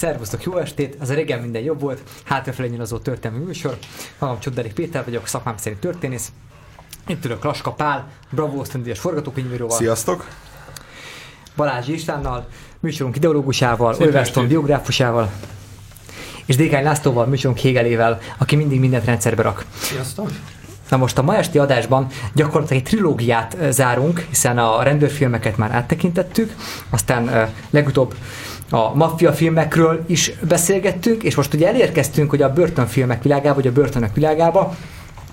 Szervusztok, jó estét! Ez a régen minden jobb volt. Hátrafelé nyilazó történelmi műsor. Magam Csodderik Péter vagyok, szakmám szerint történész. Itt ülök Laska Pál, Bravo Ösztöndíjas forgatókönyvíróval. Sziasztok! Balázs Istvánnal, műsorunk ideológusával, Olveston biográfusával, és Dékány Lászlóval, műsorunk Hégelével, aki mindig mindent rendszerbe rak. Sziasztok! Na most a ma esti adásban gyakorlatilag egy trilógiát eh, zárunk, hiszen a rendőrfilmeket már áttekintettük, aztán eh, legutóbb a maffia filmekről is beszélgettünk, és most ugye elérkeztünk hogy a börtönfilmek világába, vagy a börtönök világába,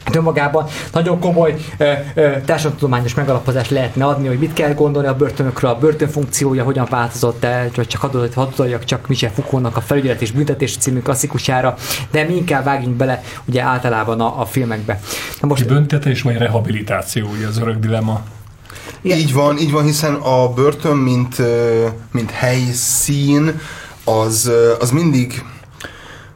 Hát önmagában nagyon komoly ö, ö, társadalomtudományos megalapozást lehetne adni, hogy mit kell gondolni a börtönökről, a börtön funkciója hogyan változott, de vagy csak hadd utaljak csak Michel Foucault-nak a Felügyelet és Büntetés című klasszikusára, de mi inkább vágjunk bele ugye általában a, a filmekbe. Na most büntetés vagy rehabilitáció, ugye az örök dilemma. Igen. Így van, így van, hiszen a börtön, mint, mint helyszín, az, az mindig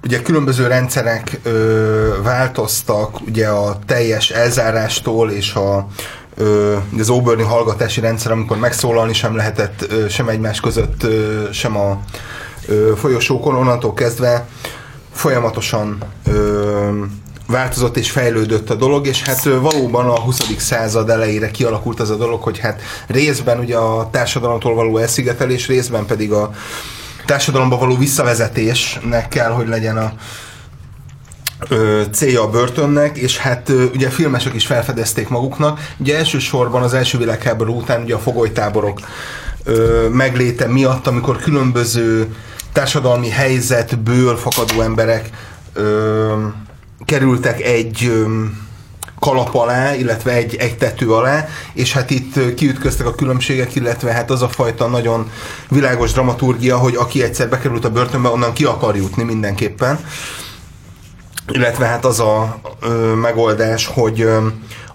ugye különböző rendszerek ö, változtak, ugye a teljes elzárástól és a ö, az Auburni hallgatási rendszer, amikor megszólalni sem lehetett ö, sem egymás között, ö, sem a ö, folyosókon, onnantól kezdve folyamatosan ö, változott és fejlődött a dolog, és hát valóban a 20. század elejére kialakult az a dolog, hogy hát részben ugye a társadalomtól való elszigetelés, részben pedig a társadalomba való visszavezetésnek kell, hogy legyen a ö, célja a börtönnek, és hát ö, ugye filmesek is felfedezték maguknak. Ugye elsősorban az első világháború után ugye a fogolytáborok ö, megléte miatt, amikor különböző társadalmi helyzetből fakadó emberek ö, kerültek egy kalap alá, illetve egy, egy tető alá, és hát itt kiütköztek a különbségek, illetve hát az a fajta nagyon világos dramaturgia, hogy aki egyszer bekerült a börtönbe, onnan ki akar jutni mindenképpen. Illetve hát az a ö, megoldás, hogy ö,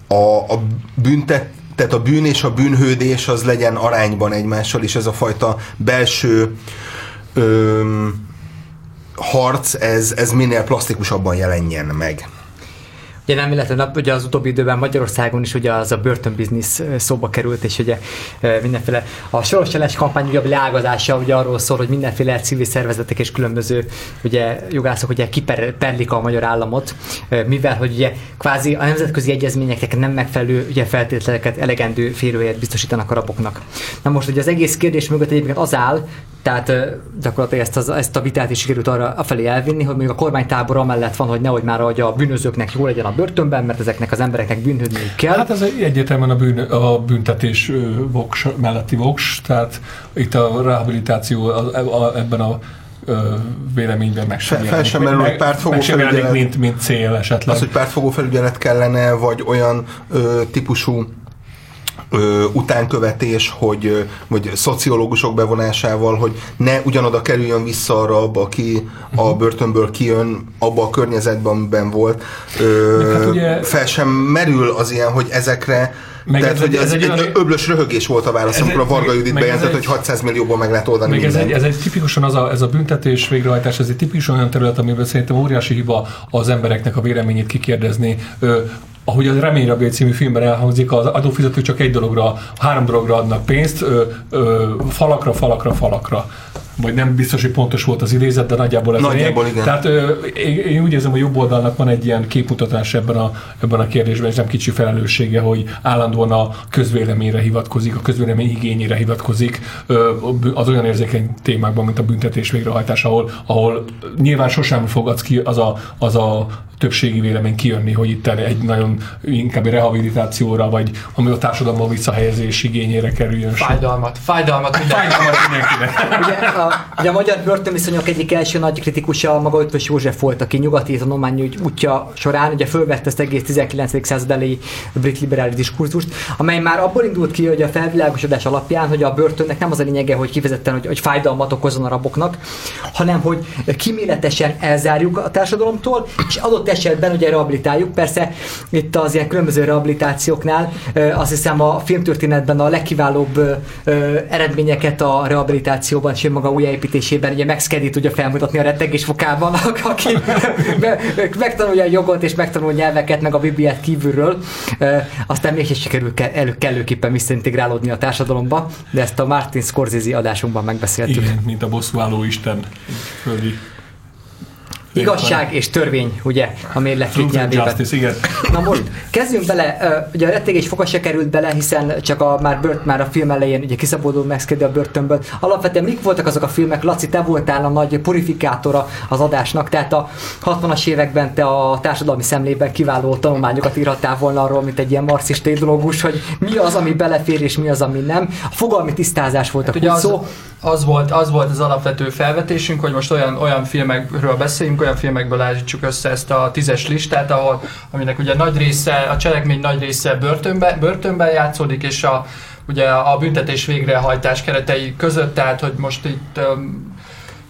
a, a büntet, tehát a bűn és a bűnhődés az legyen arányban egymással, és ez a fajta belső ö, harc, ez, ez minél plastikusabban jelenjen meg. Ugye nem illetve ugye az utóbbi időben Magyarországon is ugye az a börtönbiznisz szóba került, és ugye mindenféle a soros csalás kampány a leágazása ugye arról szól, hogy mindenféle civil szervezetek és különböző ugye jogászok ugye kiperlik a magyar államot, mivel hogy ugye kvázi a nemzetközi egyezményeknek nem megfelelő ugye feltételeket, elegendő férőhelyet biztosítanak a raboknak. Na most ugye az egész kérdés mögött egyébként az áll, tehát gyakorlatilag ezt, az, ezt a vitát is sikerült arra afelé elvinni, hogy még a kormánytábor amellett van, hogy nehogy már hogy a bűnözőknek jó legyen a börtönben, mert ezeknek az embereknek bűnhődniük kell. Hát ez egy- egyértelműen a, bűn, a büntetés voks, melletti voks, tehát itt a rehabilitáció a, a, ebben a véleményben meg sem Fel- sem merül, hogy pártfogó felügyelet. mint, mint cél esetleg. Az, hogy pártfogó felügyelet kellene, vagy olyan ö, típusú ö, utánkövetés, hogy, vagy szociológusok bevonásával, hogy ne ugyanoda kerüljön vissza a rab, aki a börtönből kijön, abba a környezetben, amiben volt. Ö, Meg hát ugye- fel sem merül az ilyen, hogy ezekre Meg tehát, ez hogy ez, ez egy, egy olyan- öblös röhögés volt a válasz, Ez amikor a Varga meg- Judit meg bejelentett, hogy 600 millióból meg lehet oldani Még ez egy, ez egy tipikusan az a, ez a büntetés végrehajtás, ez egy tipikusan olyan terület, amiben szerintem óriási hiba az embereknek a véleményét kikérdezni. Ö, ahogy a Reményrabél című filmben elhangzik, az adófizetők csak egy dologra, három dologra adnak pénzt, ö, ö, falakra, falakra, falakra. Vagy nem biztos, hogy pontos volt az idézet, de nagyjából ez Nagyjából igen. Tehát ö, én, én úgy érzem, hogy jobb oldalnak van egy ilyen képmutatás ebben a, ebben a kérdésben, és nem kicsi felelőssége, hogy állandóan a közvéleményre hivatkozik, a közvélemény igényére hivatkozik ö, az olyan érzékeny témákban, mint a büntetés végrehajtás, ahol, ahol nyilván sosem fogadsz ki az a, az a többségi vélemény kijönni, hogy itt egy nagyon inkább egy rehabilitációra, vagy ami a társadalomban visszahelyezés igényére kerüljön. Fájdalmat, fájdalmat. Fájdalmat mindenkinek. Ugye a, ugye a magyar börtönviszonyok egyik első nagy kritikusa maga Ötvös József volt, aki nyugati tanulmányügy útja során ugye fölvette ezt egész 19. század elejé brit liberális diskurzust, amely már abból indult ki, hogy a felvilágosodás alapján, hogy a börtönnek nem az a lényege, hogy kifejezetten, hogy, hogy fájdalmat okozzon a raboknak, hanem hogy kiméletesen elzárjuk a társadalomtól, és adott adott esetben ugye rehabilitáljuk, persze itt az ilyen különböző rehabilitációknál azt hiszem a filmtörténetben a legkiválóbb eredményeket a rehabilitációban és maga újjáépítésében ugye Max Caddy tudja felmutatni a rettegés fokában, aki megtanulja a jogot és megtanul nyelveket, meg a Bibliát kívülről, aztán mégis sikerül elő, kellőképpen visszaintegrálódni a társadalomba, de ezt a Martin Scorsese adásunkban megbeszéltük. Igen, mint a bosszúálló Isten földi Igazság és törvény, ugye, a mérlekét nyelvében. Justice, igen. Na most kezdjünk bele, ugye a rettegés foka se került bele, hiszen csak a, már, bört, már a film elején ugye kiszabadul megszkedi a börtönből. Alapvetően mik voltak azok a filmek? Laci, te voltál a nagy purifikátora az adásnak, tehát a 60-as években te a társadalmi szemlében kiváló tanulmányokat írhattál volna arról, mint egy ilyen marxista ideológus, hogy mi az, ami belefér és mi az, ami nem. A fogalmi tisztázás volt hát a az, szó. Az volt, az volt az alapvető felvetésünk, hogy most olyan, olyan filmekről beszéljünk, olyan filmekből állítsuk össze ezt a tízes listát, ahol, aminek ugye nagy része, a cselekmény nagy része börtönben, börtönben játszódik, és a, ugye a büntetés végrehajtás keretei között, tehát hogy most itt um,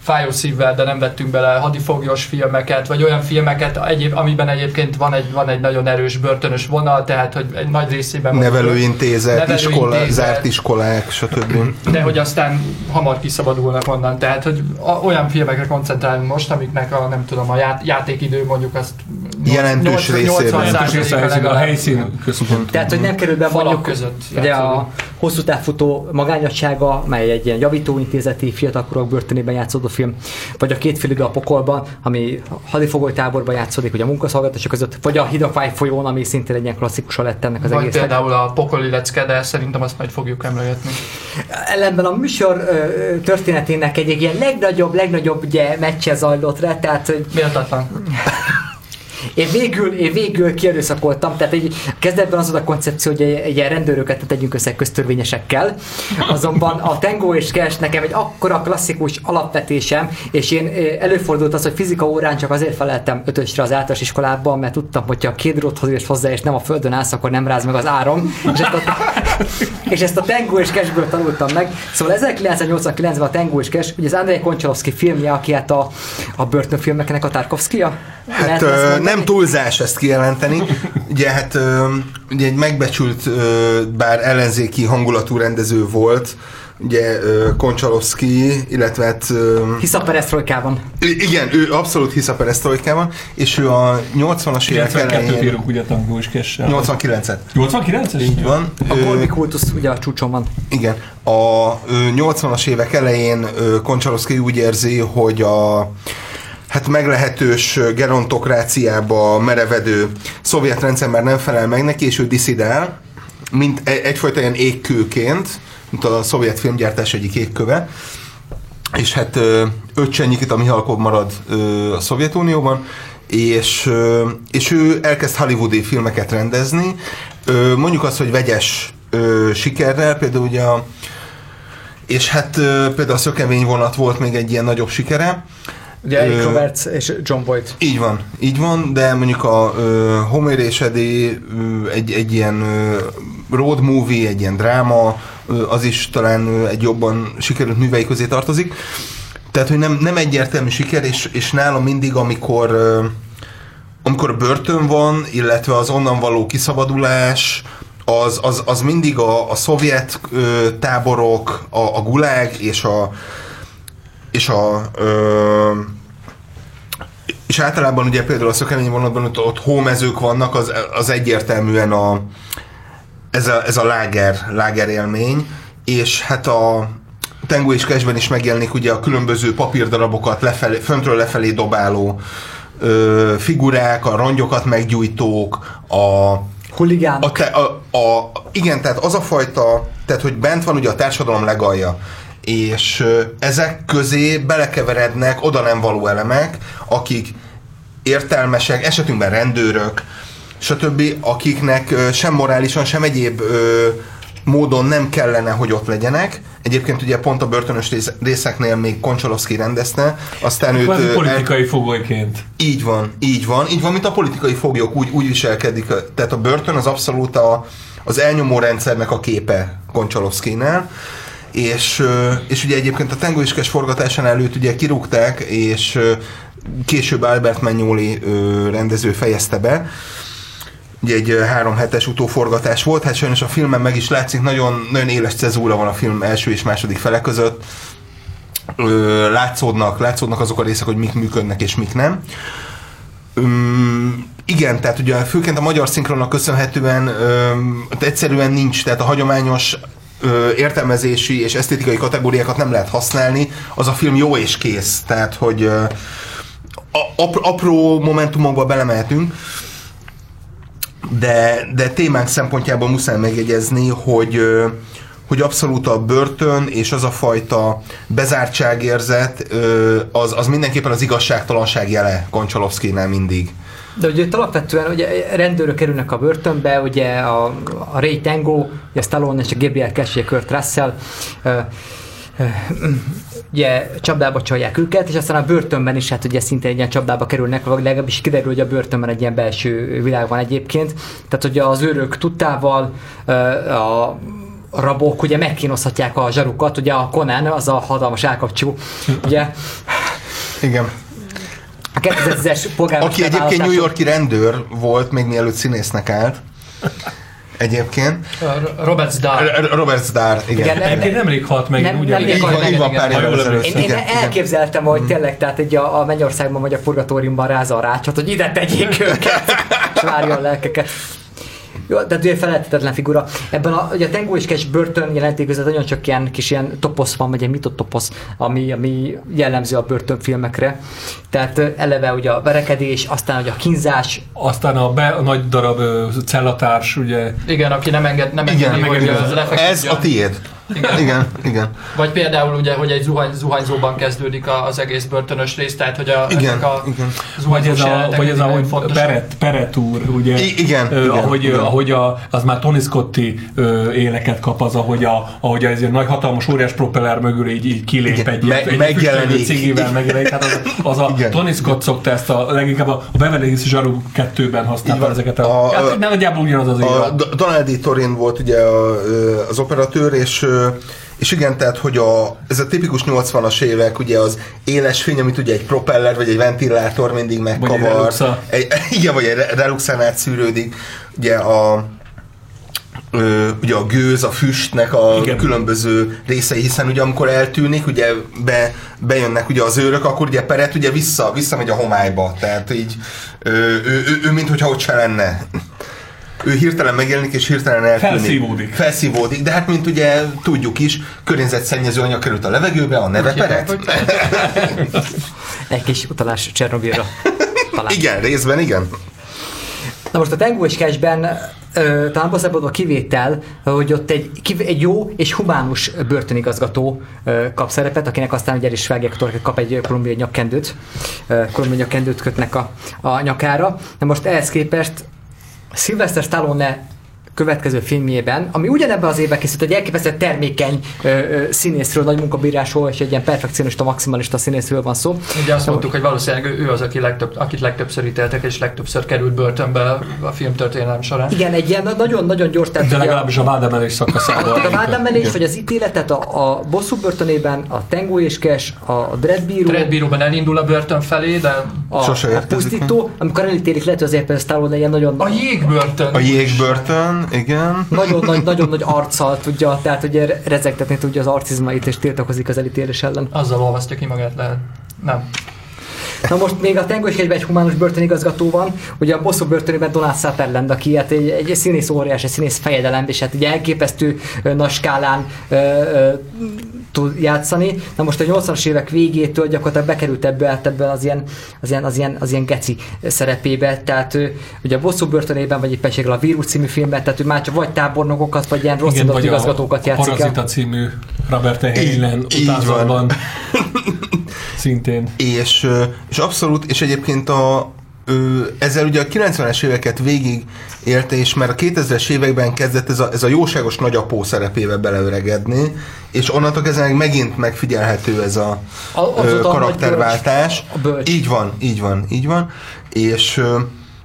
fájó szívvel, de nem vettünk bele hadifoglyos filmeket, vagy olyan filmeket, egyéb, amiben egyébként van egy, van egy nagyon erős börtönös vonal, tehát hogy egy nagy részében... Nevelőintézet, nevelőintézet iskola, zárt iskolák, stb. De hogy aztán hamar kiszabadulnak onnan, tehát hogy olyan filmekre koncentrálunk most, amiknek a, nem tudom, a ját, játékidő mondjuk azt jelentős részében. a helyszín központ. Tehát, hogy nem kerül be mondjuk között ugye a hosszú távfutó magányossága, mely egy ilyen javítóintézeti fiatalkorok börtönében játszódó film, vagy a két a pokolban, ami hadifogolytáborban játszódik, ugye a munkaszolgáltatások között, vagy a Hidakvály folyón, ami szintén egy ilyen klasszikusa lett ennek az vagy egésznek. például a pokoli lecke, de szerintem azt majd fogjuk emlegetni. Ellenben a műsor ö, történetének egy, egy ilyen legnagyobb, legnagyobb ugye, meccse zajlott rá, tehát. Méltatlan. Én végül, én végül kierőszakoltam, tehát egy, kezdetben az volt a koncepció, hogy egy, egy ilyen rendőröket tegyünk össze köztörvényesekkel, azonban a Tango és Cash nekem egy akkora klasszikus alapvetésem, és én előfordult az, hogy fizika órán csak azért feleltem ötösre az általános iskolában, mert tudtam, hogy ha két dróthoz és hozzá, és nem a földön állsz, akkor nem ráz meg az áram. És a, és ezt a Tango és Cashből tanultam meg. Szóval 1989-ben a Tango és Cash, ugye az Andrei Koncsalovszki filmje, aki hát a, a börtönfilmeknek a Tarkovszkia. Hát ö, nem túlzás ezt kijelenteni. Ugye hát ö, ugye egy megbecsült, ö, bár ellenzéki hangulatú rendező volt, ugye Koncsalovszki, illetve hát... Hisz a. Igen, ő abszolút hisz a perestroikában, és ő a 80-as évek elején... írunk ugye tangó is 89-et. 89-es? Így van. A Korbi kultusz ugye a csúcson van. Igen. A 80-as évek elején Koncsalovszki úgy érzi, hogy a hát meglehetős gerontokráciába merevedő szovjet rendszer már nem felel meg neki, és ő diszidál, mint e- egyfajta ilyen égkőként, a szovjet filmgyártás egyik égköve, és hát öt a Mihalkov marad a Szovjetunióban, és, és ő elkezd hollywoodi filmeket rendezni, mondjuk azt, hogy vegyes sikerrel, például ugye a és hát például a Szökevény vonat volt még egy ilyen nagyobb sikere, Ugye Eric Roberts és John Boyd. Így van, így van, de mondjuk a uh, Homer és Eddie uh, egy, egy ilyen uh, road movie, egy ilyen dráma, az is talán egy jobban sikerült művei közé tartozik. Tehát, hogy nem, nem egyértelmű siker, és, és nálam mindig, amikor amikor börtön van, illetve az onnan való kiszabadulás, az, az, az mindig a, a szovjet ö, táborok, a, a gulág és a, és a ö, és általában ugye például a szökemény vonatban ott, ott hómezők vannak, az, az egyértelműen a, ez a, ez a láger, láger élmény, és hát a Tengu és Cashben is megjelenik ugye a különböző papírdarabokat lefelé, föntről lefelé dobáló ö, figurák, a rongyokat meggyújtók, a Huligánok. A, te, a, a, igen, tehát az a fajta, tehát hogy bent van ugye a társadalom legalja, és ezek közé belekeverednek oda nem való elemek, akik értelmesek, esetünkben rendőrök, stb., akiknek sem morálisan, sem egyéb módon nem kellene, hogy ott legyenek. Egyébként ugye pont a börtönös részeknél még Koncsalovszki rendezte, aztán őt... Kvázi politikai el... fogolyként. Így van, így van, így van, mint a politikai foglyok úgy, úgy viselkedik. Tehát a börtön az abszolút a, az elnyomó rendszernek a képe Koncsalovszkinál és, és ugye egyébként a Tango Iskes forgatásán előtt ugye kirúgták, és később Albert ö, rendező fejezte be. Ugye egy három hetes utóforgatás volt, hát sajnos a filmen meg is látszik, nagyon, nagyon éles cezúra van a film első és második fele között. Ö, látszódnak, látszódnak azok a részek, hogy mik működnek és mik nem. Üm, igen, tehát ugye főként a magyar szinkronnak köszönhetően öm, egyszerűen nincs, tehát a hagyományos értelmezési és esztétikai kategóriákat nem lehet használni, az a film jó és kész, tehát hogy ö, apró momentumokba belemehetünk, de, de témánk szempontjából muszáj megjegyezni, hogy hogy abszolút a börtön és az a fajta bezártságérzet, az, az mindenképpen az igazságtalanság jele Koncsalovszkinál mindig. De ugye itt alapvetően ugye rendőrök kerülnek a börtönbe, ugye a, a Ray Tango, ugye Stallone és a Gabriel Cash, Kurt Russell, ugye csapdába csalják őket, és aztán a börtönben is hát ugye szintén egy ilyen csapdába kerülnek, vagy legalábbis kiderül, hogy a börtönben egy ilyen belső világ van egyébként. Tehát ugye az őrök tudtával a a rabok ugye megkínozhatják a zsarukat, ugye a Conan, az a hatalmas állkapcsú, ugye Igen. a 2010-es polgármester Aki egyébként New Yorki rendőr volt, még mielőtt színésznek állt. Egyébként. Robert Zdar. R- Robert Starr, igen. Igen, igen. Egyébként nemrég halt meg, Nem- úgy nem. Így van, nem, így van pár évvel ezelőtt. Én, elképzeltem, hogy tényleg, tehát egy a, a Mennyországban vagy a Purgatóriumban rázza a rácsot, hogy ide tegyék őket, és várja a lelkeket. Jó, tehát ugye felelhetetlen figura. Ebben a, ugye a Tango és Cash börtön jelenték között nagyon csak ilyen kis ilyen toposz van, vagy egy mitotoposz, ami, ami jellemző a börtönfilmekre. Tehát eleve ugye a verekedés, aztán ugye a kínzás, Aztán a, be, a nagy darab cellatárs, ugye, Igen, aki nem enged, nem engedi, hogy igen. az lefeküdjön. Ez a tiéd. Igen. Igen, igen. Vagy például ugye, hogy egy zuhany, zuhanyzóban kezdődik a- az egész börtönös rész, tehát hogy a, Igen, ezek a igen. vagy ez a, vagy ez a hogy. Peret, Peret úr, ugye? I- igen, Ö, igen, ahogy, igen. ahogy a, az már Tony Scotti ö, éleket kap, az, ahogy, a, ahogy ez egy nagy hatalmas óriás propeller mögül így, így kilép Igen, egy, me- egy megjelenik. cigivel megjelenik. Hát az, az a Igen. Tony Scott szokta ezt a leginkább a Beverly Hills Zsaru 2-ben Így használta ezeket a... A- hát, a- nem nagyjából ugyanaz az A. D- Donald D. Torin volt ugye a, az operatőr, és, ö, és igen, tehát, hogy a, ez a tipikus 80-as évek, ugye az éles fény, amit ugye egy propeller vagy egy ventilátor mindig Vagy egy megkavar. Egy, igen, vagy egy re- reluxán átszűrődik. Ugye a ö, ugye a gőz, a füstnek a Igen. Különböző részei, hiszen ugye amikor eltűnik, ugye be, bejönnek ugye az őrök, akkor ugye Peret ugye vissza, visszamegy a homályba, tehát így ő, ő, ő, ő minthogyha ott se lenne. Ő hirtelen megjelenik és hirtelen eltűnik. Felszívódik. Felszívódik, de hát mint ugye tudjuk is, környezetszennyező anyag került a levegőbe, a neve Peret. egy kis utalás Csernobilra. Talán. Igen, részben igen. Na most a Tango és Cashben ö, talán abban szempontból kivétel, hogy ott egy, egy jó és humánus börtönigazgató ö, kap szerepet, akinek aztán ugye is vágják, kap egy kolumbiai nyakkendőt, ö, kolumbiai nyakkendőt kötnek a, a nyakára. Na most ehhez képest Sylvester Stallone következő filmjében, ami ugyanebben az évben készült, egy elképesztően termékeny ö, ö, színészről, nagy munkabírásról, és egy ilyen perfekcionista, maximalista színészről van szó. Ugye azt mondtuk, hogy valószínűleg ő- az, aki legtöbb, akit legtöbbször ítéltek, és legtöbbször került börtönbe a filmtörténelem során. Igen, egy ilyen nagyon-nagyon gyors, tehát De legalábbis a vádemelés szakaszában. Tehát a vádemelés, vagy az ítéletet a, a bosszú börtönében, a Tango és Cash, a Dreadbíró, Dreadbíróban elindul a börtön felé, de a, Sose a pusztító, amikor elítélik, lehet, hogy azért például Stallone ilyen nagyon, a jégbörtön. A jégbörtön, igen. nagyon, nagy, nagyon nagy arccal tudja, tehát ugye rezegtetni tudja az arcizmait, és tiltakozik az elítélés ellen. Azzal olvasztja ki magát, lehet. Nem. Na most még a Tango és egy humánus börtönigazgató van, ugye a bosszú börtönében Donald Sutherland, aki hát egy, egy színész óriás, egy színész fejedelem, és hát ugye elképesztő nagy skálán ö, ö, tud játszani. Na most a 80-as évek végétől gyakorlatilag bekerült ebbe, hát ebbe az ilyen, az ilyen, az ilyen, az ilyen geci szerepébe, tehát ő, ugye a bosszú börtönében, vagy éppenséggel a Vírus című filmben, tehát ő már csak vagy tábornokokat, vagy ilyen rossz Igen, vagy a, igazgatókat a játszik el. Parazita című Robert E. Heinlein utánzatban. Szintén. És, és abszolút, és egyébként a, ö, ezzel ugye a 90-es éveket végig élte, és már a 2000-es években kezdett ez a, ez a jóságos nagyapó szerepébe beleöregedni, és onnantól kezdve meg megint megfigyelhető ez a, A- ö, karakterváltás. a bölcs. Így van, így van, így van. És, ö,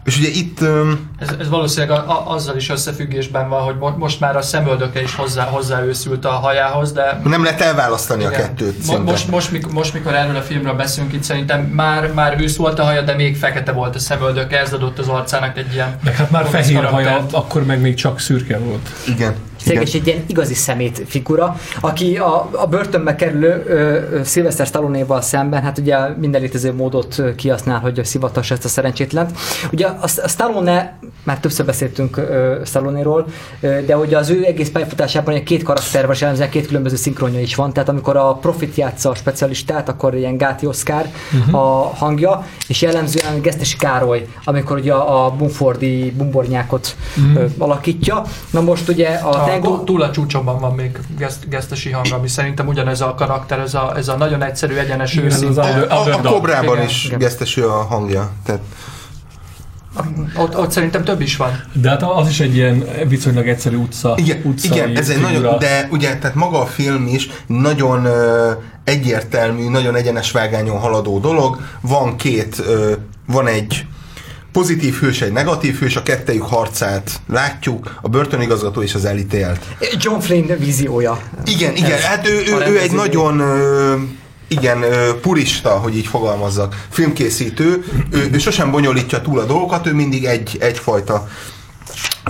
És ugye itt... öm, Ez, ez valószínűleg a, a, azzal is összefüggésben van, hogy mo- most már a szemöldöke is hozzá, hozzáőszült a hajához, de nem lehet elválasztani a Igen. kettőt Mo-. Most, most, mikor, most, mikor erről a filmről beszélünk, itt szerintem már, már ősz volt a haja, de még fekete volt a szemöldöke, ez adott az arcának egy ilyen... Meg hát már fehér haja, akkor meg még csak szürke volt. Igen. Tényleg egy ilyen igazi szemét figura, aki a, a börtönbe kerülő ö, ö, Sylvester Stallone-val szemben, hát ugye minden létező módot kihasznál, hogy szivatassa ezt a szerencsétlent. Ugye a, a Stallone, már többször beszéltünk ö, Stallone-ról, ö, de ugye az ő egész pályafutásában egy két karakter van, és két különböző szinkronja is van, tehát amikor a Profit játsza a specialistát, akkor ilyen Gáti Oscar uh-huh. a hangja, és jellemzően Gesztesi Károly, amikor ugye a Bumfordi bumbornyákot uh-huh. alakítja. Na most ugye a, A, Tango... túl, a csúcsomban van még geszt, gesztesi hang, ami szerintem ugyanez a karakter, ez a, ez a nagyon egyszerű, egyenes őszinte. A, a, a Underdog. Kobrában Igen, is igen. geszteső a hangja. Tehát Ott, ott szerintem több is van. De hát az is egy ilyen viszonylag egyszerű utca. Igen, utcai igen ez egy nagyon, de ugye, tehát maga a film is nagyon ö, egyértelmű, nagyon egyenes vágányon haladó dolog. Van két, ö, van egy pozitív hős, egy negatív hős, a kettejük harcát látjuk, a börtönigazgató és az elítélt. John Flynn víziója. Igen, igen, Ez hát ő, ő, ő egy nagyon ö, igen, purista, hogy így fogalmazzak, filmkészítő, ő, ő sosem bonyolítja túl a dolgokat, ő mindig egy, egyfajta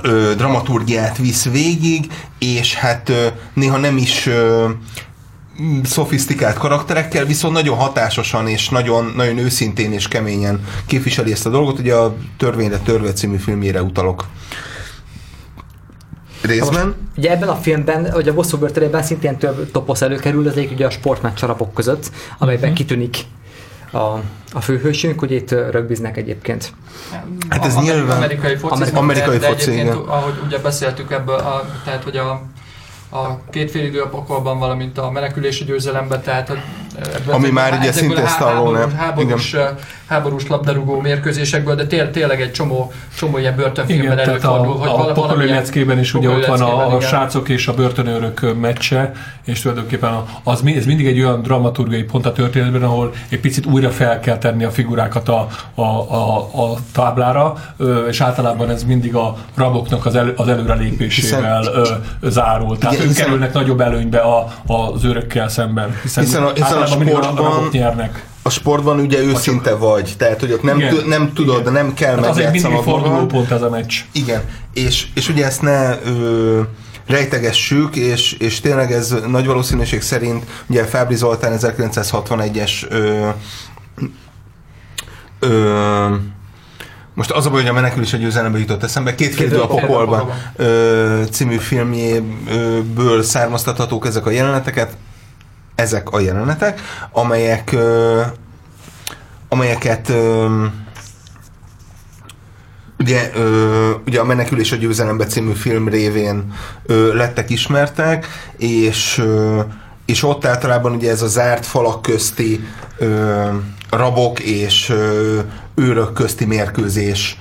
ö, dramaturgiát visz végig, és hát ö, néha nem is ö, szofisztikált karakterekkel, viszont nagyon hatásosan és nagyon, nagyon őszintén és keményen képviseli ezt a dolgot. Ugye a Törvényre törve című filmjére utalok. Részben. Ugye ebben a filmben, hogy a bosszú börtönében szintén több toposz előkerül, az egyik ugye a sportmeccs csarapok között, amelyben uh-huh. kitűnik a, a főhősünk, ugye itt rögbiznek egyébként. Hát ez A- nyilván- Amerikai foci. Amerikai- amerikai de, foci, de egyébként, igen. ahogy ugye beszéltük ebből, a, tehát hogy a, a két fél idő a pokolban, valamint a menekülési győzelemben, tehát ebből Ami már ugye szintén Stallone, háborús, háborús, háborús labdarúgó mérkőzésekből, de té- tényleg egy csomó, csomó ilyen börtönfilmben Igen, tehát a, előfordul, hogy a is ugye ott van a, a igen. srácok és a börtönőrök meccse, és tulajdonképpen az, ez mindig egy olyan dramaturgiai pont a történetben, ahol egy picit újra fel kell tenni a figurákat a, a, a, a táblára, és általában ez mindig a raboknak az, elő, az előrelépésével ö, zárul. Tehát Igen, ők hiszen- kerülnek nagyobb előnybe a, az őrökkel szemben, hiszen, Hiszen a- hiszen a sportban-. A sportban ugye őszinte vagy, tehát hogy ott nem, Igen. tu- nem tudod, Igen. nem kell Hát egy egy megjátszanod magad. fordulópont ez a meccs. Igen, és, és ugye ezt ne ö, rejtegessük, és, és tényleg ez nagy valószínűség szerint, ugye Fábri Zoltán 1961-es ö, ö, most az a baj, hogy a menekülés a győzelembe jutott eszembe, két fél idő a pokolban című filmjéből származtathatók ezek a jeleneteket, ezek a jelenetek, amelyek ö, amelyeket ö, ugye, ö, ugye a Menekülés a győzelembe című film révén ö, lettek ismertek, és ö, és ott általában ugye ez a zárt falak közti ö, rabok és ö, őrök közti mérkőzés,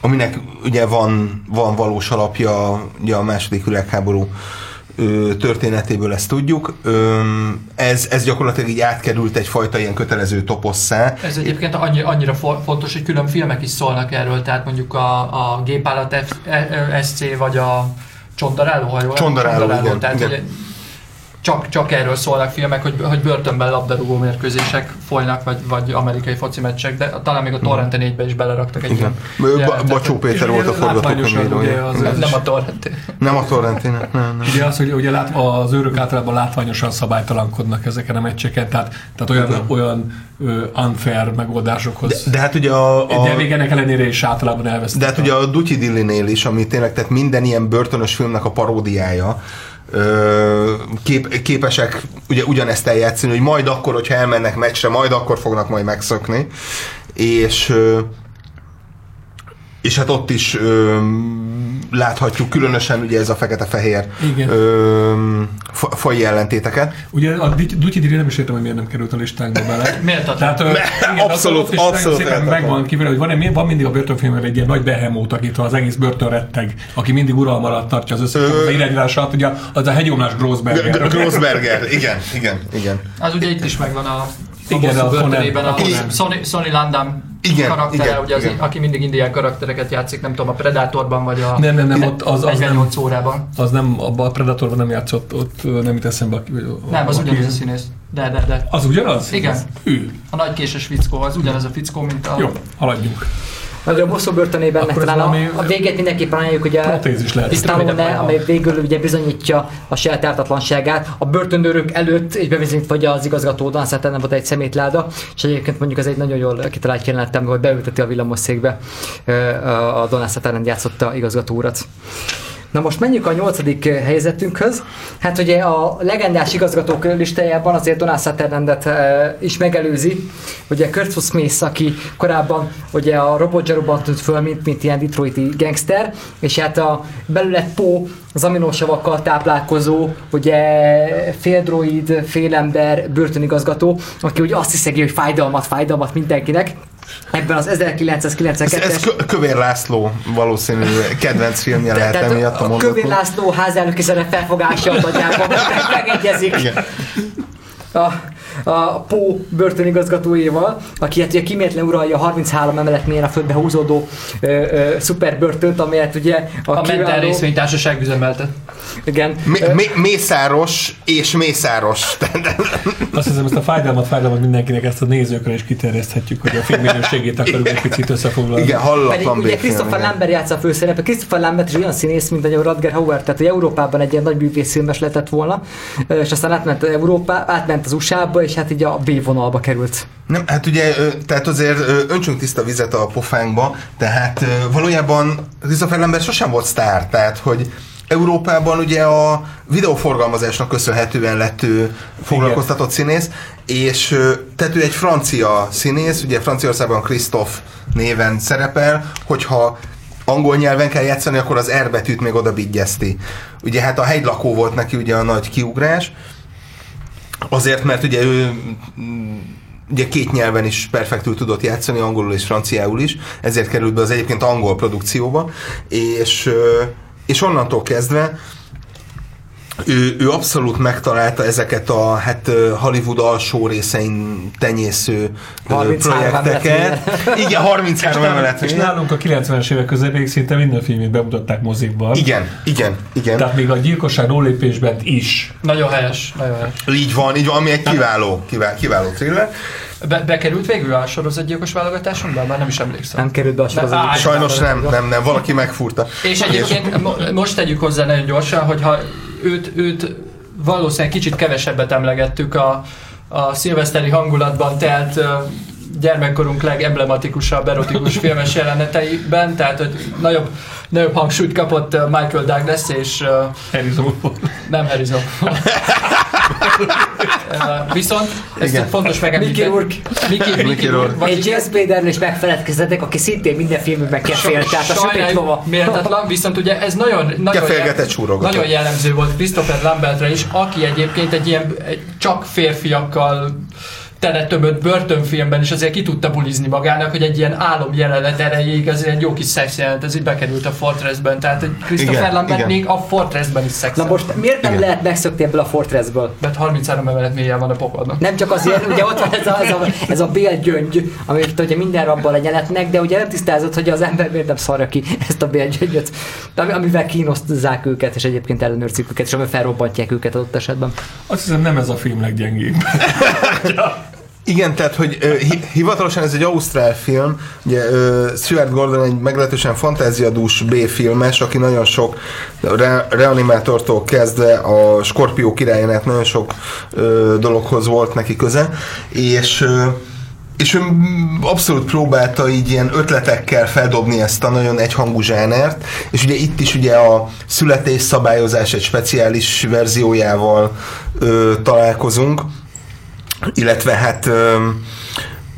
aminek ugye van, van valós alapja ugye a második világháború történetéből ezt tudjuk. Ez, ez gyakorlatilag így átkerült egyfajta ilyen kötelező toposszá. Ez egyébként annyi, annyira fo- fontos, hogy külön filmek is szólnak erről, tehát mondjuk a, a Gépállat F, e, SC vagy a Csondaráló, ha jól Csondaráló, igen, tehát igen. Ugye, csak, csak erről szólnak filmek, hogy, hogy börtönben labdarúgó mérkőzések folynak, vagy, vagy amerikai foci meccsek, de talán még a Torrente 4-be is beleraktak egy Igen. ilyen Ba-. Bacsó Péter volt a forgatókönyvírója. az- Nem, nem a Torrente. Nem a Torrentének, nem, nem. Ugye az, hogy ugye lát, az őrök általában látványosan szabálytalankodnak ezeken a meccseken, tehát, tehát olyan, olyan ö, unfair megoldásokhoz. De, de hát ugye a, a... de még ennek ellenére is általában elvesztettek. De hát ugye a Dutyi Dillinél is, ami tényleg, tehát minden ilyen börtönös filmnek a paródiája, kép, képesek ugye ugyanezt eljátszani, hogy majd akkor, hogyha elmennek meccsre, majd akkor fognak majd megszökni. És és hát ott is láthatjuk különösen ugye ez a fekete-fehér fa, fai ellentéteket. Ugye a Dutyi- Diri nem is értem, hogy miért nem került a listánkba bele. Méltatlan. Tehát, ö, igen, abszolút, abszolút szépen méltatlan. meg van kivéve, hogy van, van mindig a börtönfilmben egy ilyen nagy behemót, akitől az egész börtön retteg, aki mindig uralma alatt tartja az összes Ö- az irányítását, ugye az a hegyomlás Grossberger. Grossberger, igen, igen, igen. Az ugye itt is megvan a Igen, igen, a a börtönében, Conan- ahol Igen. Sonny, Sonny Landam Igen, karaktere, igen, ugye az, igen. aki mindig indián karaktereket játszik, nem tudom, a Predatorban vagy a Nem, nem, nem, ott az- az 48 órában. Az nem, abban a Predatorban nem játszott, ott nem jut eszembe. aki- Nem, az ugyanaz a színész. De, de, de. Az ugyanaz? Igen. Ő. A nagy késes fickó, az ugyanaz a fickó, mint a... Jó, haladjunk. Nagyon bosszú börtönében ez talán a, a végét mindenképpen ajánljuk, ugye Protézis lehet. Stallone, amely végül ugye bizonyítja a saját ártatlanságát. A börtönőrök előtt, és bebizonyítva, hogy az igazgató Dan nem volt egy szemétláda, és egyébként mondjuk ez egy nagyon jól kitalált jelenetem, hogy beülteti a villamosszékbe ö, a Don játszotta igazgató urat. Na most menjünk a nyolcadik helyzetünkhöz. Hát ugye a legendás igazgatók listájában azért Donald Sutherlandet e, is megelőzi. Ugye Kurtz Smith, aki korábban ugye a Robot tűnt föl, mint, mint ilyen detroiti gangster, és hát a belület Poe, az aminósavakkal táplálkozó, ugye féldroid, félember, börtönigazgató, aki ugye azt hiszi, hogy fájdalmat, fájdalmat mindenkinek. Ebben az 1992-es Ez, ez Kö- Kövér László valószínű kedvenc filmje lehet tehát emiatt a a, mondatot. Kövér László házelnöki szerep felfogása a nagyjában megegyezik. Igen. A, a Pó börtönigazgatójával, aki hát ugye kiméletlen uralja a 33 emelet mélyen a földbe húzódó ö, ö, szuper börtönt, amelyet ugye a, A Mentel kiváló- részvénytársaság üzemeltet. Igen. Ö, mé- mészáros és mészáros. Azt hiszem, ezt a fájdalmat, fájdalmat mindenkinek ezt a nézőkre is kiterjeszthetjük, hogy a film minőségét akarjuk egy picit összefoglalni. Igen, Pedig hallatlan ugye B-film, Christopher igen. Lambert játsza a főszerepet. Christopher Lambert is olyan színész, mint a Rodger Hauer, tehát hogy Európában egy ilyen nagy művészfilmes lehetett volna, és aztán átment Európá, átment az USA-ba, és hát így a B vonalba került. Nem, hát ugye, tehát azért öntsünk tiszta vizet a pofánkba, tehát valójában Christopher Lambert sosem volt sztár, tehát hogy Európában ugye a videóforgalmazásnak köszönhetően lett ő foglalkoztatott színész, és tehát ő egy francia színész, ugye Franciaországban Christophe néven szerepel, hogyha angol nyelven kell játszani, akkor az R betűt még oda bigyezti. Ugye hát a hegylakó volt neki ugye a nagy kiugrás, Azért, mert ugye ő ugye két nyelven is perfektül tudott játszani, angolul és franciául is, ezért került be az egyébként angol produkcióba, és, és onnantól kezdve ő, ő abszolút megtalálta ezeket a hát Hollywood alsó részein tenyésző ö, 33 projekteket. Igen, 33 emelet. És nálunk a 90-es évek közepéig szinte minden filmét bemutatták mozikban. Igen, igen, igen. Tehát még a gyilkosság lólépésben is. Nagyon helyes, nagyon helyes. Így van, így van, ami egy kiváló, kiváló, kiváló thriller. Be, bekerült végül a sorozatgyilkos válogatásunkba? Már nem is emlékszem. Nem került be a sorozat. Á, Sajnos nem, nem, nem, valaki megfúrta. És egyébként mo- most tegyük hozzá nagyon gyorsan, hogyha őt, őt valószínűleg kicsit kevesebbet emlegettük a, a szilveszteri hangulatban telt gyermekkorunk legemblematikusabb erotikus filmes jeleneteiben, tehát hogy nagyobb, nagyobb hangsúlyt kapott Michael Douglas és Harrison nem Harrison. Viszont ezt Igen. fontos Mickey megemlíteni. Rourke. Mickey, Mickey Mickey Rourke. Egy James Spaderről is megfeledkezzetek, aki szintén minden filmben kefél, tehát a sötét Sajnáljuk, lova. méltatlan, viszont ugye ez nagyon, nagyon, nagyon jellemző volt Christopher Lambertre is, aki egyébként egy ilyen egy csak férfiakkal teletömött börtönfilmben is azért ki tudta bulizni magának, hogy egy ilyen álom jelenet erejéig azért egy jó kis szex jelenet, ez így bekerült a Fortressben, tehát egy Christopher Lambert még a Fortressben is szex. Na most miért nem Igen. lehet megszökni ebből a Fortressből? Mert 33 emelet mélyen van a pokolban. Nem csak azért, ugye ott van ez a, ez a, ez a bélgyöngy, amit ugye minden rabban legyenetnek, de ugye nem tisztázott, hogy az ember miért nem szarja ki ezt a bélgyöngyöt, ami- amivel kínozzák őket, és egyébként ellenőrzik őket, és amivel felrobbantják őket adott esetben. Azt hiszem nem ez a film leggyengébb. Igen, tehát, hogy ö, hi- hivatalosan ez egy ausztrál film, ugye ö, Stuart Gordon egy meglehetősen fantáziadús B-filmes, aki nagyon sok re- reanimátortól kezdve a Skorpió királyán nagyon sok ö, dologhoz volt neki köze, és ö, és ő abszolút próbálta így ilyen ötletekkel feldobni ezt a nagyon egyhangú zsánert, és ugye itt is ugye a születés szabályozás egy speciális verziójával ö, találkozunk, illetve hát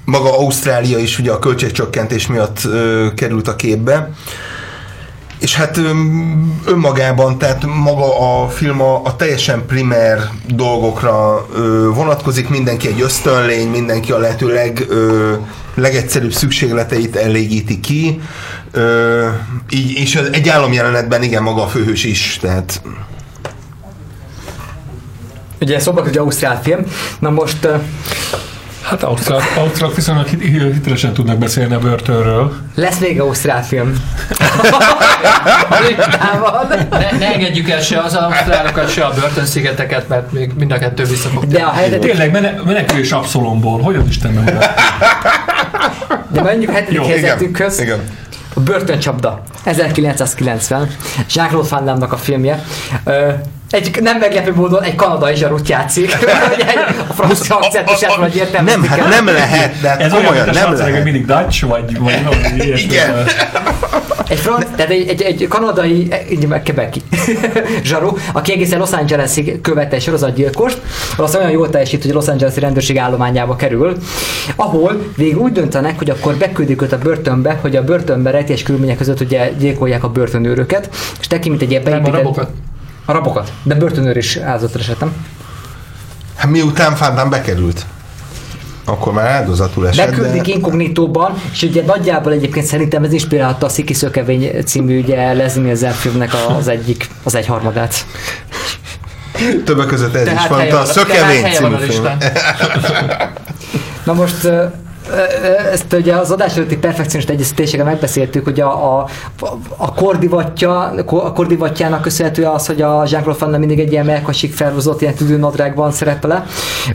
maga Ausztrália is ugye a költségcsökkentés miatt került a képbe. És hát önmagában, tehát maga a film a, a teljesen primer dolgokra ö, vonatkozik, mindenki egy ösztönlény, mindenki a lehető leg, ö, legegyszerűbb szükségleteit elégíti ki, ö, így, és egy álomjelenetben igen, maga a főhős is, tehát Ugye szóba hogy Ausztrál film. Na most Hát ausztrálok, ausztrálok viszonylag hit- hitelesen tudnak beszélni a börtönről. Lesz még ausztrál film. Ne, ne engedjük el se az ausztrálokat, se a börtönszigeteket, mert még mind a kettő vissza fog De a helyzet, Tényleg, mene, menekülés Abszolomból. Hogyan Istenben van? de menjünk a hetedik helyzetünkhöz. igen. A Börtöncsapda, 1990, Jean-Claude Van Damme-nak a filmje. Ö, egy nem meglepő módon egy kanadai zsarut játszik. A francia akcentusát vagy értelmezni Nem, hát nem lehet, de Ez olyan, komolyan a nem lehet. mindig Dutch, vagy, vagy valami ilyesmi. Igen. Egy, franc, tehát egy, egy, egy kanadai, egy kebeki zsaru, aki egészen Los Angeles-ig követte egy sorozatgyilkost, az olyan jól teljesít, hogy a Los Angeles-i rendőrség állományába kerül, ahol végül úgy döntenek, hogy akkor beküldik őt a börtönbe, hogy a börtönbe rejtélyes körülmények között ugye gyilkolják a börtönőröket, és neki, mint egy ilyen Nem, a beépített- rabokat. A rabokat. De börtönőr is áldozatot esetem. Hát miután Fandán bekerült, akkor már áldozatul esett, Beküldik de... inkognitóban, és ugye nagyjából egyébként szerintem ez inspirálta a Sziki Szökevény című ugye Leslie filmnek az egyik, az egyharmadát. Többek között ez is Tehát van, helye a van, Szökevény van című film. Na most ezt ugye az adás előtti perfekcionist egyeztetésével megbeszéltük, hogy a, a, a, kordivatja, a kordivatjának köszönhető az, hogy a Jean-Claude Van Damme mindig egy ilyen melkasig felhozott ilyen tüdőnadrágban szerepele,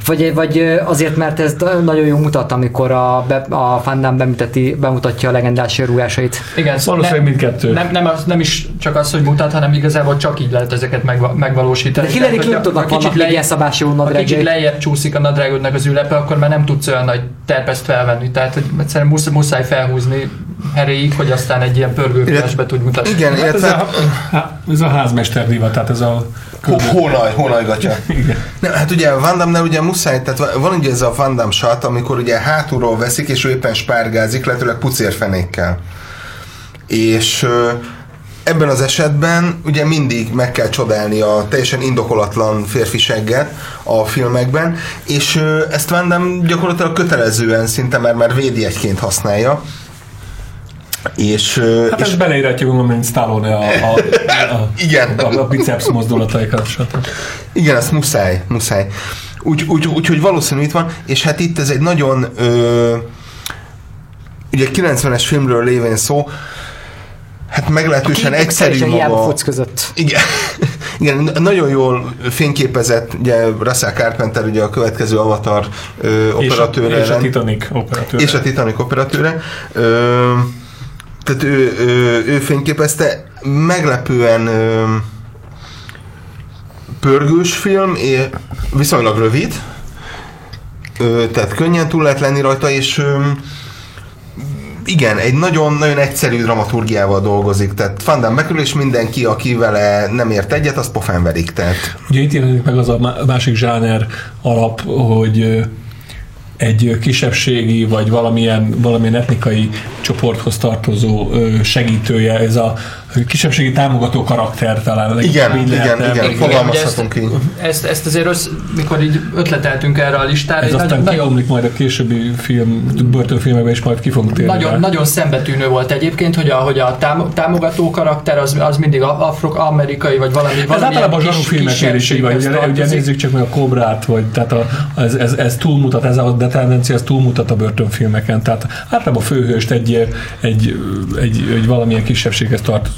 vagy, vagy azért, mert ez nagyon jó mutat, amikor a, a Van Damme bemutati, bemutatja a legendás rúgásait. Igen, Valószínűleg ne- mindkettő. Nem, nem, az, nem is csak az, hogy mutat, hanem igazából csak így lehet ezeket megva- megvalósítani. De Hillary Clintonnak kicsit vannak ilyen szabású Ha kicsit lejjebb csúszik a nadrágodnak az ülepe, akkor már nem tudsz olyan nagy terpeszt felvenni. Tehát hogy egyszerűen muszáj, muszáj felhúzni heréig, hogy aztán egy ilyen pörgőkülesbe tudj mutatni. Igen, Hát ez, illetve a, ez a házmester divat, tehát ez a... Hó- Hónaj, hónajgatja. Nem, hát ugye Van Damme-nál ugye muszáj, tehát van ugye ez a Van Damme shot, amikor ugye hátulról veszik, és ő éppen spárgázik, lehetőleg pucérfenékkel. És ö, ebben az esetben ugye mindig meg kell csodálni a teljesen indokolatlan férfiseget a filmekben, és ezt Van Damme gyakorlatilag kötelezően szinte már, már védjegyként használja. És, Hát és ez beleírhatjuk, mint Stallone a, a, a, Igen. a, a biceps mozdulataikat. Igen, ezt muszáj, muszáj. Úgy, úgy, úgy, hogy valószínű itt van, és hát itt ez egy nagyon ö, ugye 90-es filmről lévén szó, hát meglehetősen egyszerű a hiába maga. futsz között. Igen, igen, nagyon jól fényképezett, ugye Russell Carpenter, ugye a következő Avatar ö, És a, operatőre. és a Titanic operatőre. és a Titanic operatőre. Ö, tehát ő, ő, ő fényképezte, meglepően ö, pörgős film, és viszonylag rövid, ö, tehát könnyen túl lehet lenni rajta, és ö, igen, egy nagyon-nagyon egyszerű dramaturgiával dolgozik, tehát Van Damme bekerül, és mindenki, aki vele nem ért egyet, azt pofán verik, tehát. Ugye itt jelenik meg az a má- másik zsáner alap, hogy egy kisebbségi vagy valamilyen, valamilyen etnikai csoporthoz tartozó segítője, ez a kisebbségi támogató karakter talán. Igen, igen, igen, említeni. fogalmazhatunk így. Ezt, ezt azért össz, mikor így ötleteltünk erre a listára, Ez egy aztán nagyon, nagyon, kiomlik majd a későbbi film, börtönfilmekben is majd ki fogunk térni. rá. nagyon, nagyon szembetűnő volt egyébként, hogy a, hogy a tám- támogató karakter az, az mindig afro-amerikai, vagy valami Ez valami általában a zsarú filmeknél is így van, ugye, ugye nézzük csak meg a Kobrát, vagy tehát a, ez, ez, ez, túlmutat, ez a de tendencia, ez túlmutat a börtönfilmeken, tehát általában a főhőst egy, egy, egy, egy valamilyen kisebbséghez tartozó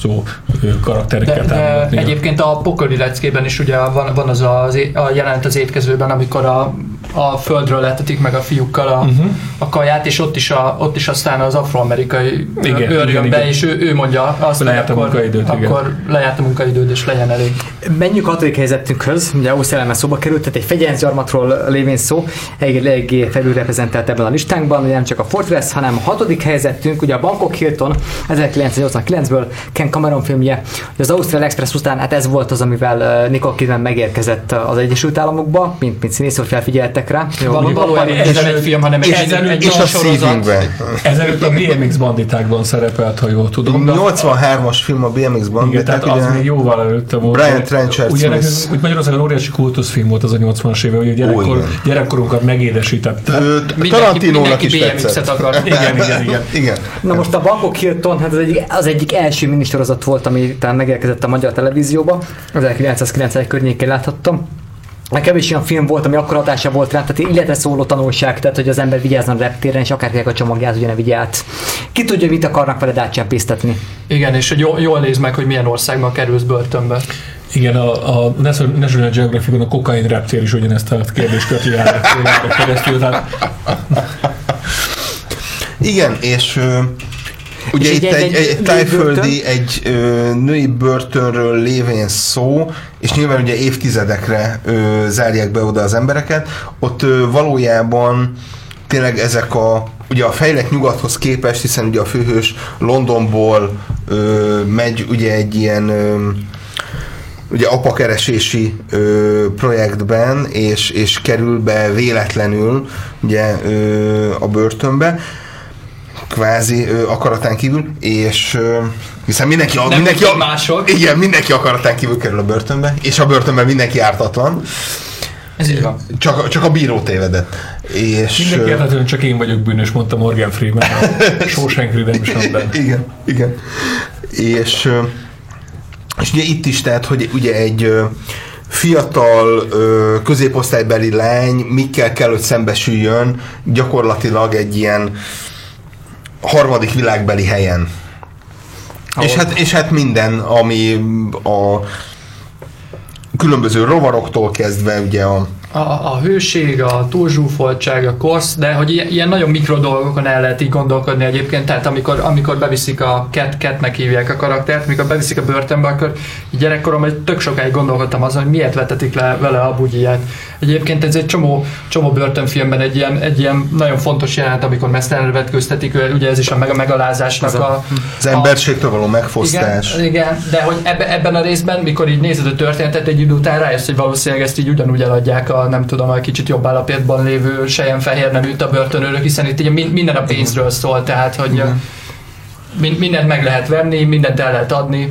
De, de támogatni. egyébként a pokoli leckében is ugye van, van az é- a jelent az étkezőben, amikor a, a földről letetik meg a fiúkkal a, uh-huh. a kaját, és ott is, a, ott is aztán az afroamerikai Igen, igen, őr igen, jön be, igen. és ő, ő mondja azt, hogy Lejárt a akkor, munkaidőt, igen. akkor lejárt a munkaidőd, és legyen elég. Menjünk a hatodik helyzetünkhöz, ugye Ausztrálában szóba került, tehát egy fegyelmezgyarmatról lévén szó, elég, eléggé felülreprezentált ebben a listánkban, ugye nem csak a Fortress, hanem a hatodik helyzetünk, ugye a Bangkok Hilton 1989-ből Ken Cameron filmje, hogy az Ausztrál Express után, hát ez volt az, amivel Nicole Kidman megérkezett az Egyesült Államokba, mint, mint színész, hogy felfigyeltek rá. Jó, Való, valójában ez nem egy film, hanem egy, és- egy, és a sorozat. Ezelőtt a BMX banditákban szerepelt, ha jól tudom. de- 83-as film a BMX-ban, Igen, tehát az még jóval előtte volt. Brian Trenchard Ugye úgy Magyarországon óriási kultuszfilm volt az a 80-as éve, hogy a gyerekkor, gyerekkorunkat megédesítette. Tarantinónak is tetszett. Igen, igen, igen. Igen. Na most a Bangkok Hilton, hát az egyik, az egyik első minisorozat volt, ami talán megérkezett a magyar televízióba, 1991 környékén láthattam. Kevés olyan film volt, ami akkor hatása volt rá, tehát illetve szóló tanulság, tehát hogy az ember vigyázzon a reptéren, és akárkinek a csomagját ugye ne vigye át. Ki tudja, mit akarnak veled átcsempésztetni. Igen, és hogy jól, jól nézd meg, hogy milyen országban kerülsz börtönbe. Igen, a, a National Geographic-on a kokain reptér is ugyanezt a kérdést köti el keresztül. Tehát... Igen, és ugye itt egy- egy, egy- tájföldi, egy ö, női börtönről lévén szó, és nyilván ugye évtizedekre ö, zárják be oda az embereket, ott ö, valójában tényleg ezek a ugye a fejlett nyugathoz képest, hiszen ugye a főhős Londonból ö, megy ugye egy ilyen ö, ugye apakeresési ö, projektben, és, és kerül be véletlenül ugye ö, a börtönbe, kvázi ö, akaratán kívül, és ö, hiszen mindenki, a, Nem mindenki úgy, mások. igen, mindenki akaratán kívül kerül a börtönbe, és a börtönben mindenki ártatlan, Ez így van. csak, csak a bíró tévedett. És, Mindenki érthetően csak én vagyok bűnös, mondta Morgan Freeman a Shawshank Redemption-ben. igen, igen. És, ö, és ugye itt is, tehát, hogy ugye egy ö, fiatal ö, középosztálybeli lány mikkel kell, hogy szembesüljön gyakorlatilag egy ilyen harmadik világbeli helyen. És hát, és hát minden, ami a különböző rovaroktól kezdve ugye a A, a hőség, a túlzsúfoltság, a korsz, de hogy ilyen, ilyen nagyon mikro dolgokon el lehet így gondolkodni egyébként, tehát amikor, amikor beviszik a ket, ketnek hívják a karaktert, amikor beviszik a börtönbe, akkor így gyerekkoromban tök sokáig gondolkodtam azon, hogy miért vetetik le vele a bugyiját. Egyébként ez egy csomó, csomó börtönfilmben egy ilyen, egy ilyen nagyon fontos jelenet, amikor mesztelenre vetköztetik, ugye ez is a, meg, a megalázásnak a, az emberségtől való megfosztás. igen, igen, de hogy ebbe, ebben a részben, mikor így nézed a történetet, egy idő után rájössz, hogy valószínűleg ezt így ugyanúgy eladják a nem tudom, a kicsit jobb állapotban lévő fehér neműt a börtönőrök, hiszen itt ugye min- minden a pénzről szól, tehát hogy min- mindent meg lehet venni, mindent el lehet adni.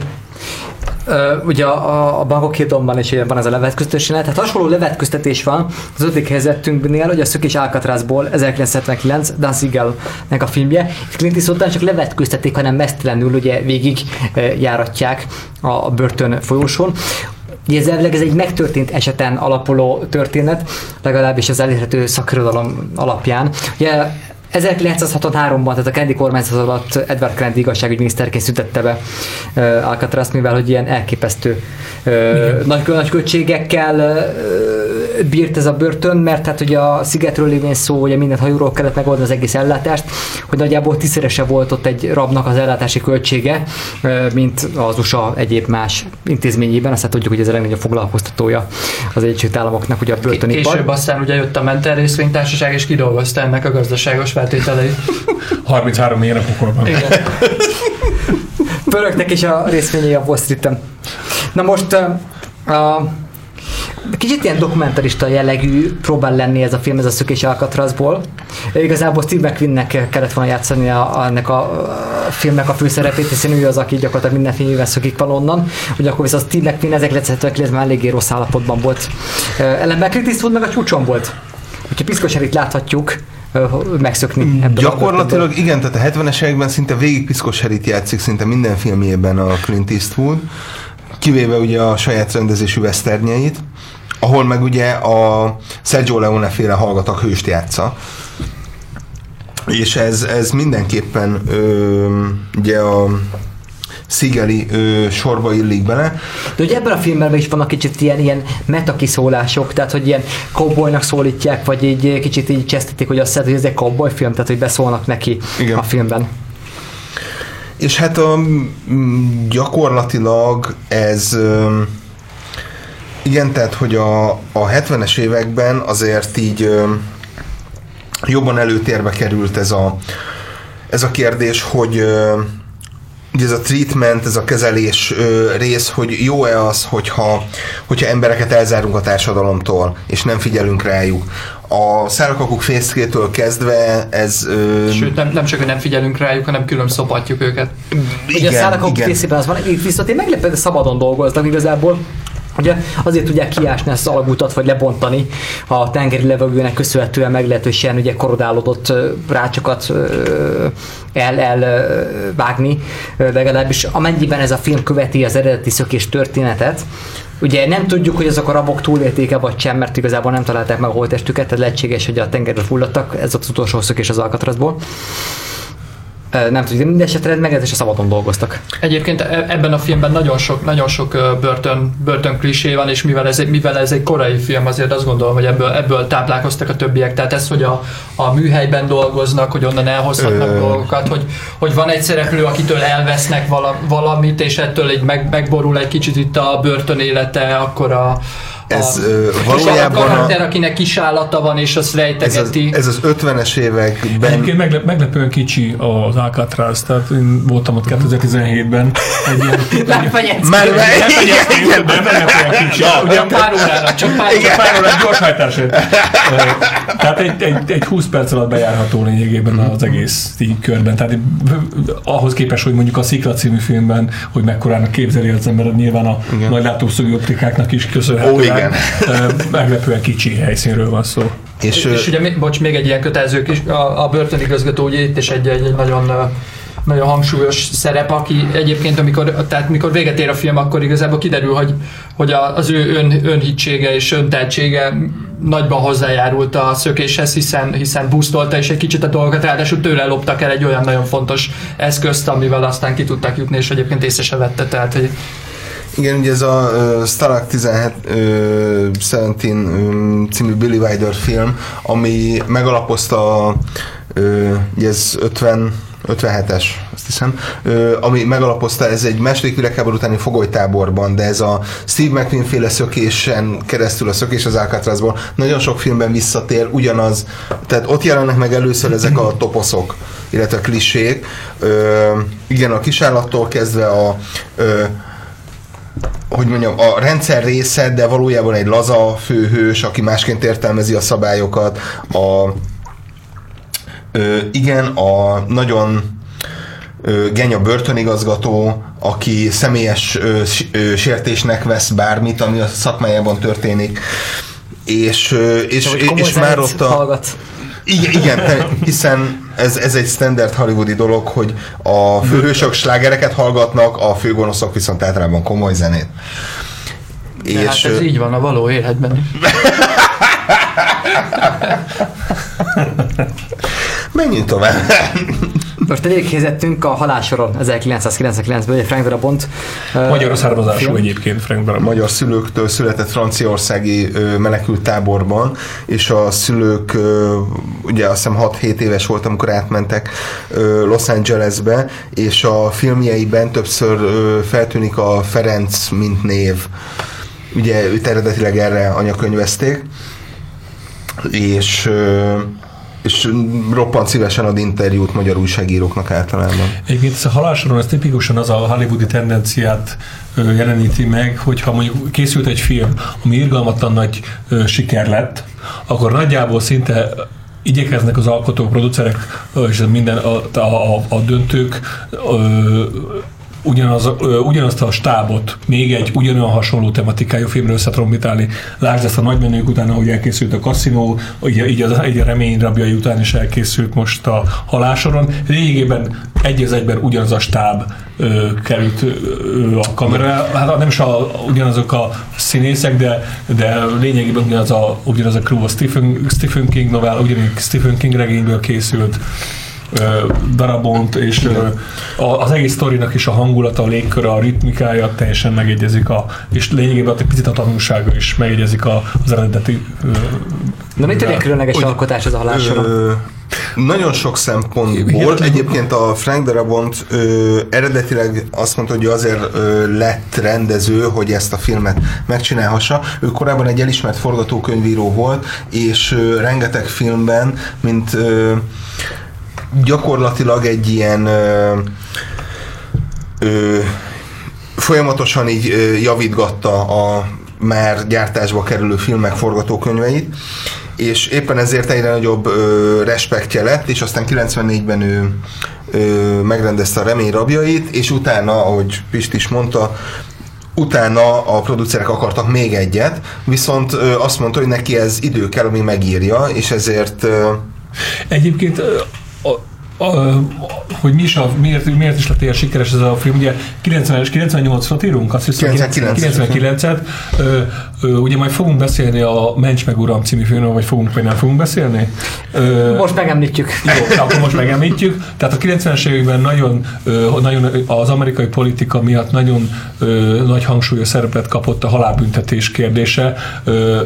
Ö, ugye a, a bankok hídonban is van ez a levetköztetés. Tehát hasonló levetköztetés van az ötödik helyzetünknél, hogy a Szökés Alcatrazból 1979 Dan Siegelnek a filmje. Itt Clint Eastwood nem csak levetköztetik, hanem mesztelenül ugye végig járatják a, a börtön folyósón. Ugye ez elvileg ez egy megtörtént eseten alapuló történet, legalábbis az elérhető szakirodalom alapján. Ugye 1963-ban, tehát a Kennedy kormányzat alatt Edward Kennedy igazságügyminiszterként szüntette be uh, Alcatraz, mivel hogy ilyen elképesztő uh, nagy, nagy költségekkel uh, bírt ez a börtön, mert hát ugye a szigetről lévén szó, ugye minden hajóról kellett megoldani az egész ellátást, hogy nagyjából tízszerese volt ott egy rabnak az ellátási költsége, uh, mint az USA egyéb más intézményében, aztán tudjuk, hogy ez a legnagyobb foglalkoztatója az Egyesült Államoknak, ugye a börtönipar. Később aztán ugye jött a Mentel részvénytársaság, és kidolgozta ennek a gazdaságos feltételeit. 33 éjjel a pokolban. Igen. Pörögtek is a részvényei a Wall Street-en. Na most uh, a Kicsit ilyen dokumentarista jellegű próbál lenni ez a film, ez a szökés Alcatrazból. Igazából Steve McQueennek kellett volna játszani a, a, ennek a, a filmnek a főszerepét, hiszen ő az, aki gyakorlatilag minden filmében szökik valonnan. Ugyanakkor viszont Steve McQueen 1979-ben eléggé rossz állapotban volt. Ellenben Clint Eastwood meg a csúcson volt. Úgyhogy piszkos itt láthatjuk megszökni ebből a börtönből. Gyakorlatilag igen, tehát a 70-es években szinte végig Piszkos Herit játszik szinte minden filmjében a Clint Eastwood, kivéve ugye a saját rendezésű westernjeit, ahol meg ugye a Sergio Leone féle hallgatak hőst játsza. És ez, ez mindenképpen ö, ugye a Szigeli ö, sorba illik bele. De ugye ebben a filmben is vannak kicsit ilyen, ilyen metakiszólások, tehát hogy ilyen cowboynak szólítják, vagy így kicsit így csesztetik, hogy azt hogy ez egy cowboy film, tehát hogy beszólnak neki Igen. a filmben. És hát a, gyakorlatilag ez ö, igen, tehát hogy a, a 70-es években azért így ö, jobban előtérbe került ez a, ez a kérdés, hogy ö, ugye ez a treatment, ez a kezelés ö, rész, hogy jó-e az, hogyha, hogyha embereket elzárunk a társadalomtól, és nem figyelünk rájuk. A szállakakuk fészkétől kezdve ez... Ö, Sőt, nem, nem csak, hogy nem figyelünk rájuk, hanem külön szopatjuk őket. Ugye a szállakok részében az van, itt viszont én meglepő, hogy szabadon dolgoznak igazából. Ugye? Azért tudják kiásni ezt az alagutat, vagy lebontani a tengeri levegőnek köszönhetően meglehetősen ugye korodálódott rácsokat el, el vágni, legalábbis amennyiben ez a film követi az eredeti szökés történetet, Ugye nem tudjuk, hogy azok a rabok túlélték-e vagy sem, mert igazából nem találták meg a holtestüket, tehát lehetséges, hogy a tengerbe fulladtak, ez az utolsó szökés az Alcatrazból. Nem tudjuk, de minden esetre meglehetősen szabadon dolgoztak. Egyébként e- ebben a filmben nagyon sok, nagyon sok börtön, börtön klisé van, és mivel ez, egy, mivel ez egy korai film, azért azt gondolom, hogy ebből, ebből táplálkoztak a többiek. Tehát ez, hogy a, a műhelyben dolgoznak, hogy onnan elhozhatnak Ö. dolgokat, hogy, hogy van egy szereplő, akitől elvesznek vala, valamit, és ettől egy meg, megborul egy kicsit itt a börtön élete, akkor a, Ez, és valójában a a- karakter, akinek kisállata van, és azt Ez az, rejtegeti. ez az 50-es években Egyébként meglep, meglepően kicsi az Alcatraz, tehát én voltam ott 2017-ben. Egy ilyen, Fegyetsz! Már meglepően kicsi. Ugye Pár órára, csak pár Csak pár órás gyorshajtásért. Tehát egy, egy, egy 20 perc alatt bejárható lényegében az egész így körben. Tehát ahhoz képest, hogy mondjuk a Szikla című filmben, hogy mekkorának képzeli az ember, nyilván a nagy látószögű optikáknak is köszönhetően. Igen. Meglepően kicsi helyszínről van szó. és, És ugye, mi- bocs, még egy ilyen kötelező kis, a, a börtönigazgató ugye itt is egy, egy, egy nagyon nagyon hangsúlyos szerep, aki egyébként, amikor, tehát mikor véget ér a film, akkor igazából kiderül, hogy, hogy a- az ő ön, önhitsége és önteltsége nagyban hozzájárult a szökéshez, hiszen, hiszen boostolta is egy kicsit a dolgokat, ráadásul tőle loptak el egy olyan nagyon fontos eszközt, amivel aztán ki tudtak jutni, és egyébként észre se vette, tehát hogy Igen, ugye ez a uh, Stalag 17 uh, 17 um, című Billy Wilder film, ami megalapozta a, uh, ez 50 57-es, azt hiszem, ö, ami megalapozta, ez egy második világháború utáni fogolytáborban, de ez a Steve McQueen féle szökésen keresztül a szökés az Alcatrazból nagyon sok filmben visszatér, ugyanaz, tehát ott jelennek meg először ezek a toposzok, illetve klisék. Ö, igen, a kisállattól kezdve a ö, hogy mondjam, a rendszer része, de valójában egy laza főhős, aki másként értelmezi a szabályokat. A, ö, igen, a nagyon genya börtönigazgató, aki személyes ö, ö, sértésnek vesz bármit, ami a szakmájában történik. És, ö, és, és, és már ott a, hallgat. Igen, igen hiszen ez, ez egy standard hollywoodi dolog, hogy a főhősök slágereket hallgatnak, a főgonoszok viszont általában komoly zenét. és hát ez így van a való életben is. menjünk tovább. Most végigkézettünk a halálsoron 1999-ből, ugye Frank Darabont. Magyar származású film. egyébként Frank Darabont. magyar szülőktől született franciaországi menekült táborban, és a szülők ugye azt hiszem 6-7 éves volt, amikor átmentek Los Angelesbe, és a filmjeiben többször feltűnik a Ferenc, mint név. Ugye őt eredetileg erre anyakönyvezték, és ö, és roppant szívesen ad interjút magyar újságíróknak általában. Egyébként ez a halálsoron ez tipikusan az a hollywoodi tendenciát jeleníti meg, hogyha mondjuk készült egy film, ami irgalmatlan nagy siker lett, akkor nagyjából szinte igyekeznek az alkotók, producerek és minden a, a, a, a döntők ö, ugyanaz, ugyanazt a stábot még egy ugyanolyan hasonló tematikájú filmre összetrombitálni. Lásd ezt a nagymenők után, ahogy elkészült a kaszinó, így, így, az, így a remény rabjai után is elkészült most a halásoron. Lényegében egy az egyben ugyanaz a stáb ö, került ö, a kamera, hát nem is a, ugyanazok a színészek, de, de lényegében ugyanaz a, ugyanaz a crew, a Stephen, Stephen King novella, ugyanígy Stephen King regényből készült darabont, és az egész sztorinak is a hangulata, a légköre, a ritmikája teljesen megegyezik, a, és lényegében egy picit a tanulsága is megegyezik a, az eredeti Na mit egy különleges Hogy- alkotás az a halálsoron? Ö, nagyon sok szempontból. Egyébként a Frank Darabont ö, eredetileg azt mondta, hogy azért ö, lett rendező, hogy ezt a filmet megcsinálhassa. Ő korábban egy elismert forgatókönyvíró volt, és ö, rengeteg filmben, mint ö, gyakorlatilag egy ilyen ö, ö, folyamatosan így ö, javítgatta a már gyártásba kerülő filmek forgatókönyveit, és éppen ezért egyre nagyobb ö, respektje lett, és aztán 94-ben ő ö, megrendezte a Remény rabjait, és utána, ahogy Pist is mondta, utána a producerek akartak még egyet, viszont ö, azt mondta, hogy neki ez idő kell, ami megírja, és ezért ö, Egyébként a, a, hogy mi is a, miért, miért is lett ilyen sikeres ez a film, ugye 90-es, 98-ot írunk, azt hiszem 99. 99-et, ö, ö, ugye majd fogunk beszélni a Mencs meg Uram című filmről, vagy fogunk, vagy nem fogunk beszélni? Ö, most megemlítjük. Jó, akkor most megemlítjük. Tehát a 90-es években nagyon, ö, nagyon az amerikai politika miatt nagyon ö, nagy hangsúlyos szerepet kapott a halálbüntetés kérdése. Ö,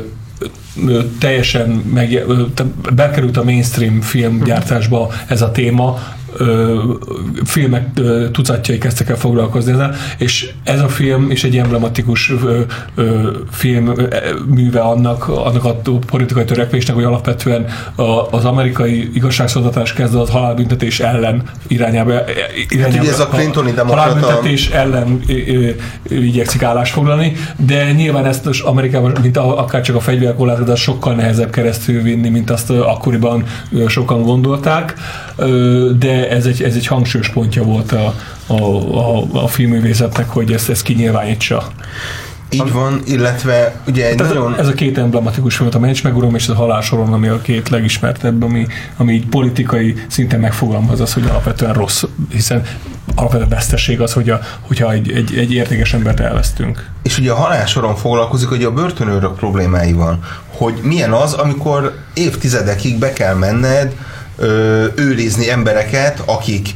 teljesen meg, bekerült a mainstream filmgyártásba ez a téma, ö, filmek ö, tucatjai kezdtek el foglalkozni ezzel, és ez a film is egy emblematikus ö, ö, film ö, műve annak, annak a politikai törekvésnek, hogy alapvetően a, az amerikai igazságszolgáltatás kezd az halálbüntetés ellen irányába. irányába hát, ez a Clintoni demokrata... Halálbüntetés ellen igyekszik állást foglalni, de nyilván ezt az Amerikában, mint a, akár csak a fegyverkorlátozás sokkal nehezebb keresztül vinni, mint azt akkoriban sokan gondolták, de ez egy, ez egy hangsúlyos pontja volt a, a, a, a filmművészetnek, hogy ezt, ezt kinyilvánítsa. Így van, illetve ugye egy nagyon... Ez a két emblematikus film, a Mencs meg Uram és a Halálsoron, ami a két legismertebb, ami, ami így politikai szinten megfogalmaz az, hogy alapvetően rossz, hiszen alapvetően veszteség az, hogy a, hogyha egy, egy, egy értékes embert elvesztünk. És ugye a halálsoron foglalkozik hogy a börtönőrök problémáival, hogy milyen az, amikor évtizedekig be kell menned, őrizni embereket, akik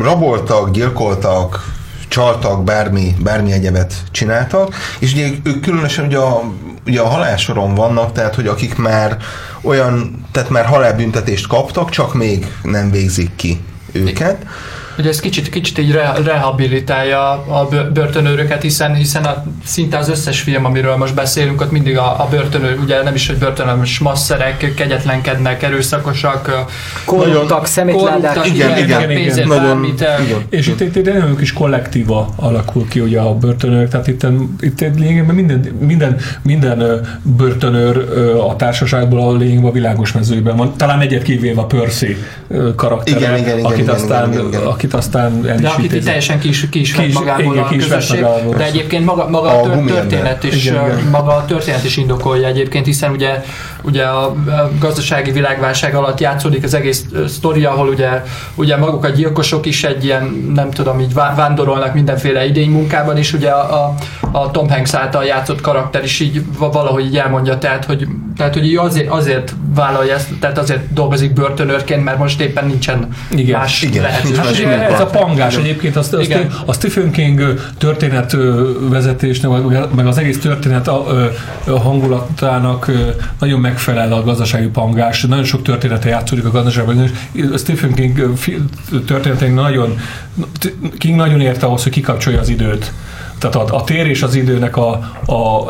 raboltak, gyilkoltak, csaltak, bármi, bármi egyebet csináltak, és ugye ők különösen ugye a, ugye a halálsoron vannak, tehát hogy akik már olyan, tehát már halálbüntetést kaptak, csak még nem végzik ki őket. Igen hogy ez kicsit, kicsit így rehabilitálja a börtönőröket, hiszen, hiszen a, szinte az összes film, amiről most beszélünk, ott mindig a, a börtönőr, ugye nem is, hogy börtön, hanem masszerek, kegyetlenkednek, erőszakosak, korruptak, szemétládák, igen, igen, igen, igen, nagyon, igen. És itt, itt, itt egy nagyon kis kollektíva alakul ki ugye a börtönőr, tehát itt, itt lényegében minden, minden, minden börtönőr a társaságból a lényegben a világos mezőben van, talán egyet kivéve a Percy karaktere, igen, igen, igen, akit igen, aztán igen, igen, igen akit aztán el De akit itt teljesen ki is, ki is ki is, magából igen, a közösség, magából. de egyébként maga, maga a, a történet is, igen, igen. maga a történet is indokolja egyébként, hiszen ugye, ugye a gazdasági világválság alatt játszódik az egész sztori, ahol ugye, ugye maguk a gyilkosok is egy ilyen, nem tudom, így vándorolnak mindenféle idénymunkában, és ugye a, a, a Tom Hanks által játszott karakter is így valahogy így elmondja, tehát hogy, tehát, hogy azért, azért vállalja ezt, tehát azért dolgozik börtönőrként, mert most éppen nincsen igen, más igen, lehetőség. ez a pangás egyébként, azt, azt a Stephen King történetvezetés, meg az egész történet a, a hangulatának nagyon megfelel a gazdasági pangás. Nagyon sok története játszódik a gazdaságban. Stephen King történetének nagyon, King nagyon érte ahhoz, hogy kikapcsolja az időt tehát a, a tér és az időnek a, a,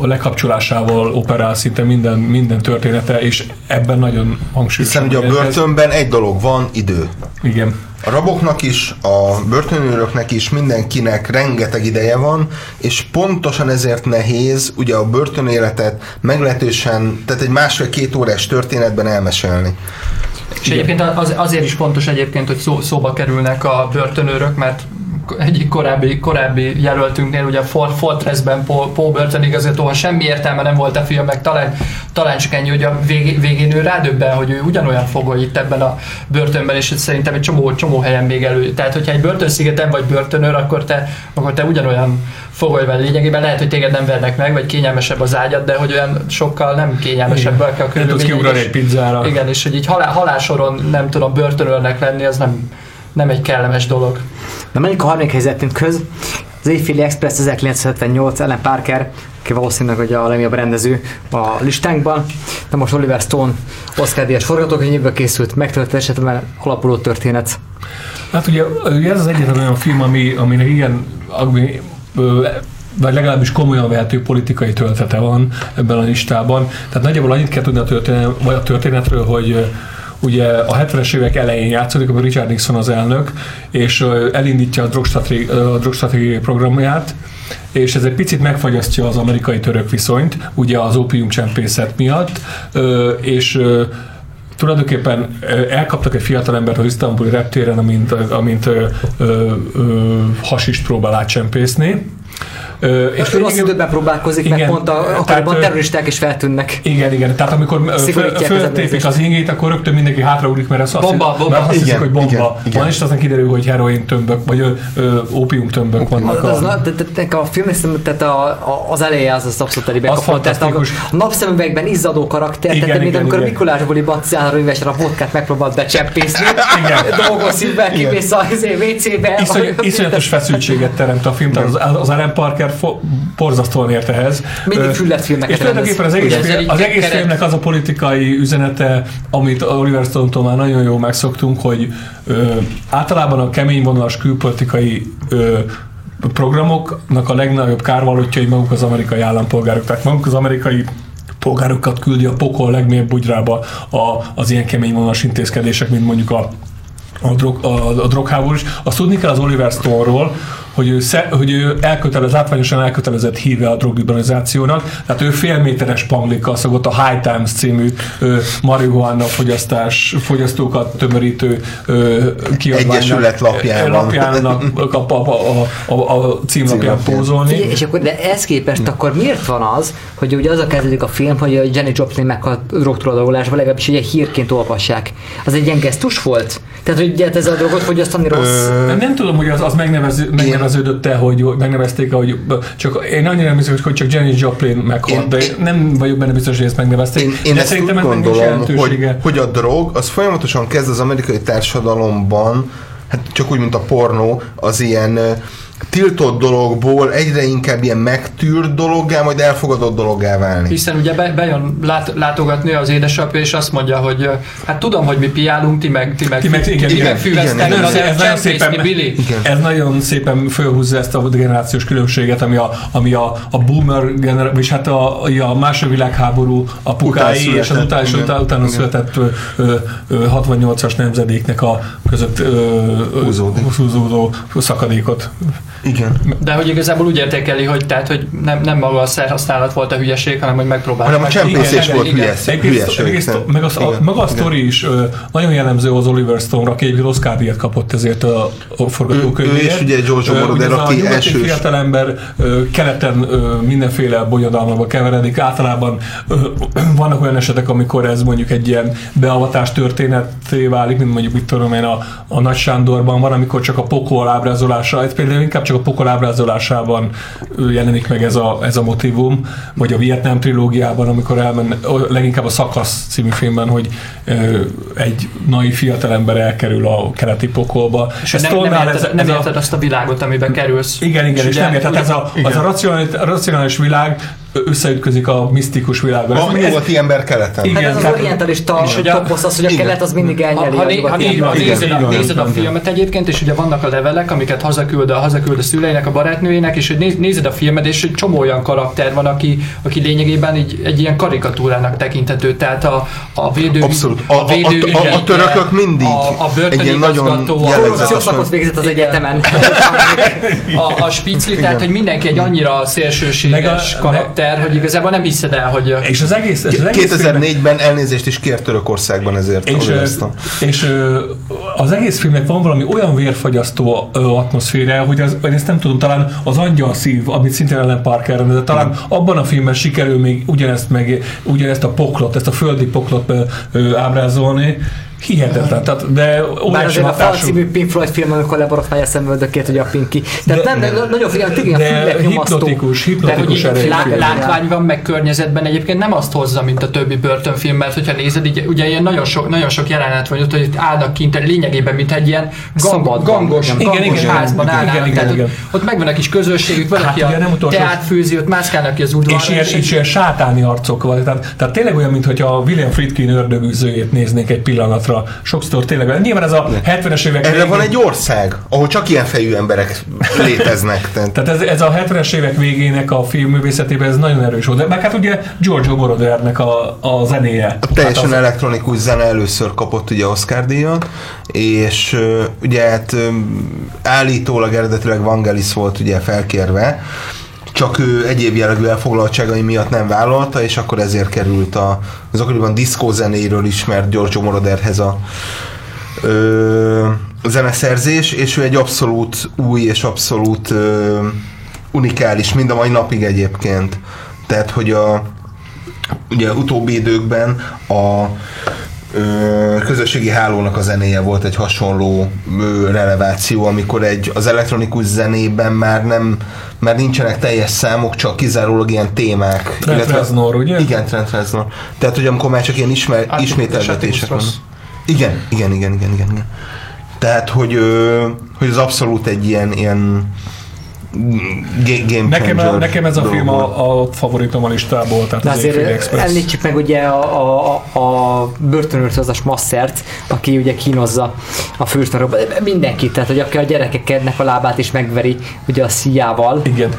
a lekapcsolásával operál szinte minden, minden története, és ebben nagyon hangsúlyos. Hiszen ugye a börtönben egy dolog van, idő. Igen. A raboknak is, a börtönőröknek is, mindenkinek rengeteg ideje van, és pontosan ezért nehéz ugye a börtönéletet meglehetősen, tehát egy másfél-két órás történetben elmesélni. És egyébként az, azért is fontos egyébként, hogy szó, szóba kerülnek a börtönőrök, mert egyik korábbi, korábbi jelöltünknél, ugye a Fortressben Paul, Paul Burton igazgatóan semmi értelme nem volt a filmnek, talán, talán csak ennyi, hogy a végén, végén ő rádöbben, hogy ő ugyanolyan fogoly itt ebben a börtönben, és szerintem egy csomó, csomó helyen még elő. Tehát, hogyha egy börtönszigeten vagy börtönőr, akkor te, akkor te ugyanolyan fogoly vagy lényegében lehet, hogy téged nem vernek meg, vagy kényelmesebb az ágyad, de hogy olyan sokkal nem kényelmesebb a körülmények. egy pizzára. Igen, és hogy így halál, halálsoron nem tudom börtönőrnek lenni, az nem, nem egy kellemes dolog. Na menjünk a harmadik helyzetünkhöz. Az Éjféli Express 1978, Ellen Parker, aki valószínűleg hogy a legjobb rendező a listánkban. De most Oliver Stone Oscar díjas forgatókönyvéből készült megtörténésetben alapuló történet. Hát ugye, ugye ez az egyetlen olyan film, ami, aminek igen, ami, vagy legalábbis komolyan vehető politikai töltete van ebben a listában. Tehát nagyjából annyit kell tudni a, történet, vagy a történetről, hogy ugye a 70-es évek elején játszódik, amikor Richard Nixon az elnök, és elindítja a drogstratégiai programját, és ez egy picit megfagyasztja az amerikai-török viszonyt, ugye az csempészet miatt, és tulajdonképpen elkaptak egy fiatalembert az isztambuli reptéren, amint, amint ö, ö, hasist próbál átcsempészni, Ö, és És rossz időben próbálkozik, mert Igen, pont a, tehát, terroristák is feltűnnek. Igen, igen. Tehát amikor föltépik az ingét, akkor rögtön mindenki hátraugrik, mert azt, Bomba, bomba. Mert azt hiszik, Igen, hogy bomba igen, igen. van, és aztán kiderül, hogy heroin tömbök, vagy ópium tömbök vannak. Az, A, film, tehát a, a, az eleje az, az abszolút telibe Az kapott. Tehát a, fantasztikus. a napszemüvegben izzadó karakter, Igen, tehát mint amikor. Mikulás buli bacára üvesre a vodkát megpróbált becsempészni, Igen. dolgos szívvel kimész a izé, WC-be. Iszony, iszonyatos feszültséget teremt a film, az, az Alan Parker fo, borzasztóan ért ehhez. Mindig Ö, füllet filmeket És tulajdonképpen az egész, film, az egész keret- filmnek az a politikai üzenete, amit Oliver Stone-tól már nagyon jól megszoktunk, hogy ö, általában a kemény vonalas külpolitikai ö, programoknak a legnagyobb kárvalótjai maguk az amerikai állampolgárok. Tehát maguk az amerikai polgárokat küldi a pokol legmélyebb bugyrába a, az ilyen kemény vonalas intézkedések, mint mondjuk a a, drog, a, a drogháború is. Azt tudni kell az Oliver Stone-ról, hogy ő, sze, hogy ő elkötelez, látványosan elkötelezett híve a drogliberalizációnak, tehát ő félméteres panglikkal szokott a High Times című ö, marihuana fogyasztás, fogyasztókat tömörítő ö, kiadványnak, Egyesület lapjában. lapjának a, a, a, a, a, címlapján pózolni. És akkor, de ez képest akkor miért van az, hogy ugye az a kezdődik a film, hogy a Jenny Joplin meghalt drogtulajdokolásban, legalábbis ugye hírként olvassák. Az egy ilyen gesztus volt? Tehát, hogy ugye ez a drogot fogyasztani rossz? Ö, Nem tudom, hogy az, az megnevező, megneveződött-e, hogy hogy megnevezték hogy csak én annyira nem hiszem, hogy csak Janis Joplin meghalt, Én- de én nem vagyok benne biztos, hogy ezt megnevezték. Én, én de ezt úgy szerintem nincs gondolom, hogy, hogy a drog az folyamatosan kezd az amerikai társadalomban, hát csak úgy, mint a pornó, az ilyen tiltott dologból egyre inkább ilyen megtűrt dologgá, majd elfogadott dologgá válni. Hiszen ugye be, bejön lát, látogatni az édesapja, és azt mondja, hogy hát tudom, hogy mi piálunk, ti meg, ti meg, Ti meg- igen, ti igen, meg füvesztek, igen, Ez, igen, ez, nagyon szépen, Billy. Igen. ez nagyon szépen fölhúzza ezt a generációs különbséget, ami a, ami a, a boomer generáció, és hát a, a második világháború apukái, és az után, született, után, utána igen. született ö, ö, ö, 68-as nemzedéknek a között ö, húzódó szakadékot. Igen. De hogy igazából úgy értékeli, hogy, tehát, hogy nem, nem maga a szerhasználat volt a hülyeség, hanem hogy megpróbálta. Hanem a meg- csempészés volt igen. hülyes. Egész, hülyeség, egész, nem? meg, az, a, Igen, maga a igen. sztori is ö, nagyon jellemző az Oliver Stone-ra, aki egy Oscar díjat kapott ezért a, a forgatókönyvéért. Ő- ő és ugye Giorgio Ö, Moroder, aki a elsős- fiatalember ö, keleten ö, mindenféle bonyodalmakba keveredik. Általában ö, vannak olyan esetek, amikor ez mondjuk egy ilyen beavatás történeté válik, mint mondjuk mit tudom én a, a Nagy Sándorban van, amikor csak a pokol ábrázolása, ez például inkább csak a pokol ábrázolásában jelenik meg ez a, ez a motivum, vagy a Vietnám trilógiában, amikor elmenne, ö, leginkább a Szakasz című filmben, hogy egy naiv fiatalember elkerül a keleti pokolba. És hogy nem, nem, érted, nem érted azt a világot, amiben kerülsz. igen, igen, és, ugye- nem érted, ez a, az a racionális, a racionális világ összeütközik a misztikus világgal. A Ez- ez- nyugati ember keleten. Igen. Hát ez az orientalista És ugye- toposz az, hogy a Igen. kelet az mindig Ha, elnyeli ha, a né, ha nyugati nézed, embert. nézed, a, nézed a filmet egyébként, és ugye vannak a levelek, amiket hazaküld a, hazaküld a szüleinek, a barátnőjének, és hogy néz- nézed a filmet, és egy csomó olyan karakter van, aki, aki lényegében így, egy ilyen karikatúrának tekinthető. Tehát a, a védő... Abszolút. A- a- a- a- a törökök mindig a, a egy ilyen nagyon a- jellegzetes- szakot végzett az egyetemen. a, a spicli, tehát hogy mindenki egy annyira szélsőséges Meg karakter, hogy igazából nem hiszed el, hogy És az egész, és az egész filmnek- 2004-ben elnézést is kért Törökországban ezért. és, Stone. és az egész filmnek van valami olyan vérfagyasztó atmoszféra, hogy, az, hogy ezt nem tudom, talán az angyal szív, amit szintén Ellen Parker rendezett, talán abban a filmben sikerül még ugyanezt, meg, ugyanezt a poklot, ezt a földi poklot ábrázolni. Hihetetlen, tehát, de Bár óriási azért a Fal hatású. című Pink Floyd film, amikor leborotvája szemöldökét, ugye a Pinky. Tehát nem, de, nagyon figyelem, tényleg de nyomasztó. hipnotikus, de hogy hipnotikus lá, látvány van, meg környezetben egyébként nem azt hozza, mint a többi börtönfilm, mert hogyha nézed, így, ugye ilyen nagyon sok, nagyon sok jelenet van ott, hogy itt állnak kint, lényegében, mint egy ilyen gang, Szabadban. gangos, Igen, gangos igen, igen, házban igen, állnak. igen, tehát igen. ott- Ott megvan a kis közösségük, van, Hát aki ugye a nem utolsó- teát főzi, ott mászkálnak ki az udvarra. És ilyen, és ilyen sátáni arcok van. Tehát, tehát tényleg olyan, mintha a William Friedkin ördögűzőjét néznék egy pillanatra. Sokszor tényleg. Nyilván ez a 70-es évek Erre végén- van egy ország, ahol csak ilyen fejű emberek léteznek. Tehát ez, ez a 70-es évek végének a filmművészetében ez nagyon erős volt. De Meg hát ugye Giorgio Morodernek a, a zenéje. a teljesen hát az, elektronikus zene először kapott ugye Oscar díjat, és ugye hát állítólag eredetileg Vangelis volt ugye felkérve, csak ő egyéb jellegű elfoglaltságai miatt nem vállalta, és akkor ezért került a, az akkoriban diszkó zenéről ismert Giorgio Moroderhez a ö, zeneszerzés, és ő egy abszolút új és abszolút ö, unikális, mind a mai napig egyébként. Tehát, hogy a ugye utóbbi időkben a közösségi hálónak a zenéje volt egy hasonló releváció, amikor egy az elektronikus zenében már nem már nincsenek teljes számok, csak kizárólag ilyen témák. Trent Reznor, ugye? Igen, Trent Reznor. Tehát, hogy amikor már csak ilyen ismer, Át- ismételgetések Átibus van. rossz. Igen, igen, igen, igen, igen. igen. Tehát, hogy, hogy az abszolút egy ilyen, ilyen game Nekem, changer nekem ez a dolog film a, a favoritom a listából, tehát De az azért Express. említsük meg ugye a, a, a, a börtönőrt, az a Smassert, aki ugye kínozza a főstarokba. Mindenkit, tehát hogy aki a gyerekeknek a lábát is megveri ugye a szíjával. Igen.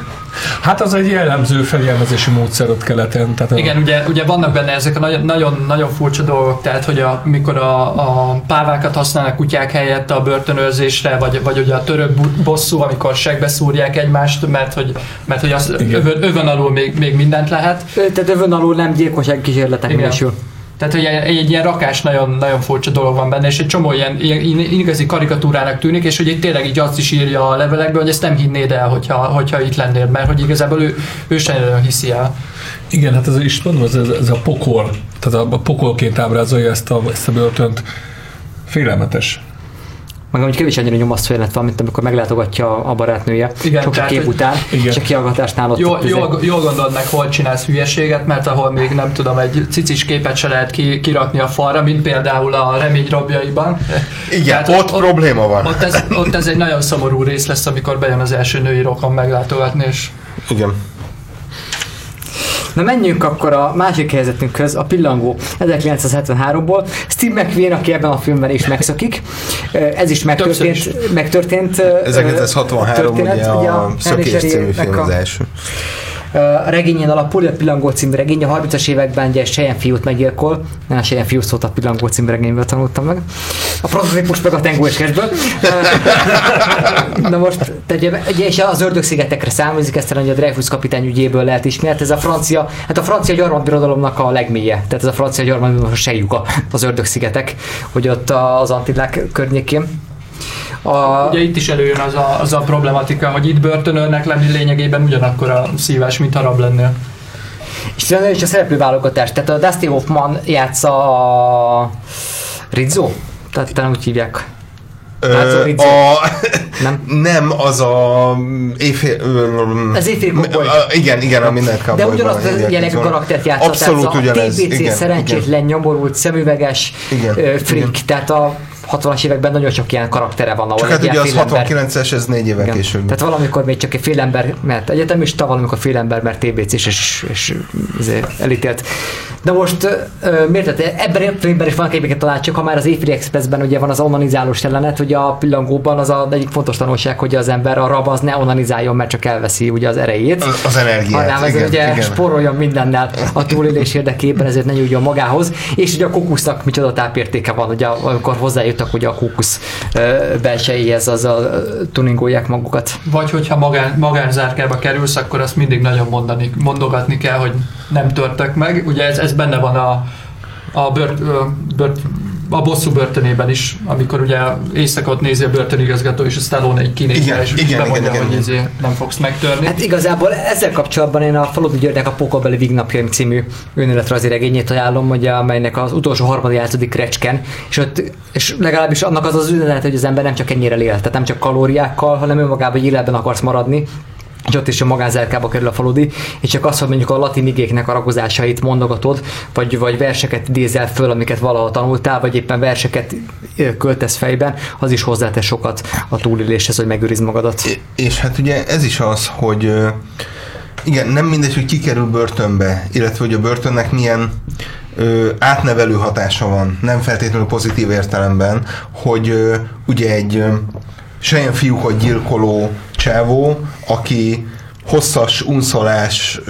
Hát az egy jellemző feljelmezési módszer ott keleten. Tehát a- Igen, ugye, ugye vannak benne ezek a nagyon, nagyon, nagyon furcsa dolgok, tehát hogy a, mikor a, a pávákat használnak kutyák helyett a börtönőrzésre, vagy, vagy ugye a török bosszú, amikor segbe szúrják egymást, mert hogy, mert hogy az Igen. övön, övön alul még, még mindent lehet. Tehát övön alul nem gyilkosság kísérletek minősül. Tehát, hogy egy, egy ilyen rakás nagyon, nagyon furcsa dolog van benne, és egy csomó ilyen, ilyen igazi karikatúrának tűnik, és hogy itt tényleg így azt is írja a levelekben, hogy ezt nem hinnéd el, hogyha, hogyha itt lennél, mert hogy igazából ő, ő sem nagyon hiszi el. Igen, hát ez is mondom, ez, ez a pokol, tehát a pokolként ábrázolja ezt a, ezt a börtönt. Félelmetes. Meg amúgy kevés annyira nyomasztó jelenet van, mint amikor meglátogatja a barátnője Igen, sok tehát, hogy- után, Igen. és a kihallgatásnál ott Jól, jól, jól gondolod meg, hol csinálsz hülyeséget, mert ahol még nem tudom, egy cicis képet se lehet ki, kirakni a falra, mint például a remény rabjaiban. Igen, Tehát ott, probléma van. Ott ez, ott ez egy nagyon szomorú rész lesz, amikor bejön az első női rokon meglátogatni, és Igen. Na menjünk akkor a másik helyzetünkhöz, a pillangó 1973-ból. Steve McQueen, aki ebben a filmben is megszakik. Ez is megtörtént. megtörtént ö, 1963 történet, ugye a Szökés Henry című Sherry-nek film a- az első. A regényén alapul, a Pillangó című regény, a 30-as években ugye Sejen fiút meggyilkol, nem Sejen fiú szót a Pillangó című regényből tanultam meg. A prototípus meg a Tengó és Kesből. Na most, ugye, ugye, és az ördög-szigetekre számozik, ezt a Dreyfus kapitány ügyéből lehet ismert, ez a francia, hát a francia gyarmatbirodalomnak a legmélye, tehát ez a francia gyarmatbirodalom a sejjuka, az ördög-szigetek, hogy ott az Antillák környékén. A, ugye itt is előjön az a, az a problematika, hogy itt börtönőrnek lenni lényegében ugyanakkor a szívás, mint a rab lennél. És tényleg is a szereplőválogatás. Tehát a Dusty Hoffman játsza a Rizzo? Tehát talán úgy hívják. Ö, Rizzo. a, Nem? nem, az a éjfél... ö, Az éjféli cowboy. a- Igen, igen, a minden De ugyanazt a hívják, jellegű ez van. karaktert játszott. Abszolút a ugyanez. TBC igen, szerencsétlen, nyomorult, szemüveges, Igen, ö, freak. igen. Tehát a 60-as években nagyon sok ilyen karaktere van, ahol Csak egy hát ugye az félember- 69-es, ez négy Igen. később. Tehát valamikor még csak egy félember, mert egyetemista, valamikor félember, mert TBC és, és, és elítélt. De most ö, miért? Tehát ebben a filmben is van egyébként talán csak, ha már az Éjféli Expressben ugye van az onanizálós jelenet, hogy a pillangóban az a egyik fontos tanulság, hogy az ember a rab az ne onanizáljon, mert csak elveszi ugye az erejét. Az, az energiát. Hanem ez igen, ugye igen. spóroljon mindennel a túlélés érdekében, ezért ne nyújjon magához. És ugye a kókusznak micsoda tápértéke van, ugye amikor hozzájutak ugye a ö, belsejéhez, a tuningolják magukat. Vagy hogyha magán, magánzárkába kerülsz, akkor azt mindig nagyon mondani, mondogatni kell, hogy nem törtök meg. Ugye ez, ez benne van a, a, bört, bört, a bosszú börtönében is, amikor ugye éjszakot nézi a börtönigazgató, és a Stallone egy kinézve, Igen, és igen, bemondja, igen, igen, hogy igen. ezért nem fogsz megtörni. Hát igazából ezzel kapcsolatban én a Faludi Györgynek a Pokolbeli Vignapjaim című önéletrajzi regényét ajánlom, ugye, amelynek az utolsó harmadik játszódik Recsken, és ott és legalábbis annak az az üzenet, hogy az ember nem csak ennyire él, tehát nem csak kalóriákkal, hanem önmagában egy életben akarsz maradni, és ott is a magánzárkába kerül a faludi, és csak az, hogy mondjuk a latin igéknek a ragozásait mondogatod, vagy, vagy verseket idézel föl, amiket valahol tanultál, vagy éppen verseket költesz fejben, az is hozzátesz sokat a túléléshez, hogy megőrizd magadat. É- És hát ugye ez is az, hogy igen, nem mindegy, hogy ki kerül börtönbe, illetve hogy a börtönnek milyen ö, átnevelő hatása van, nem feltétlenül pozitív értelemben, hogy ö, ugye egy ö, sejen fiúkat gyilkoló csávó, aki hosszas unszolásra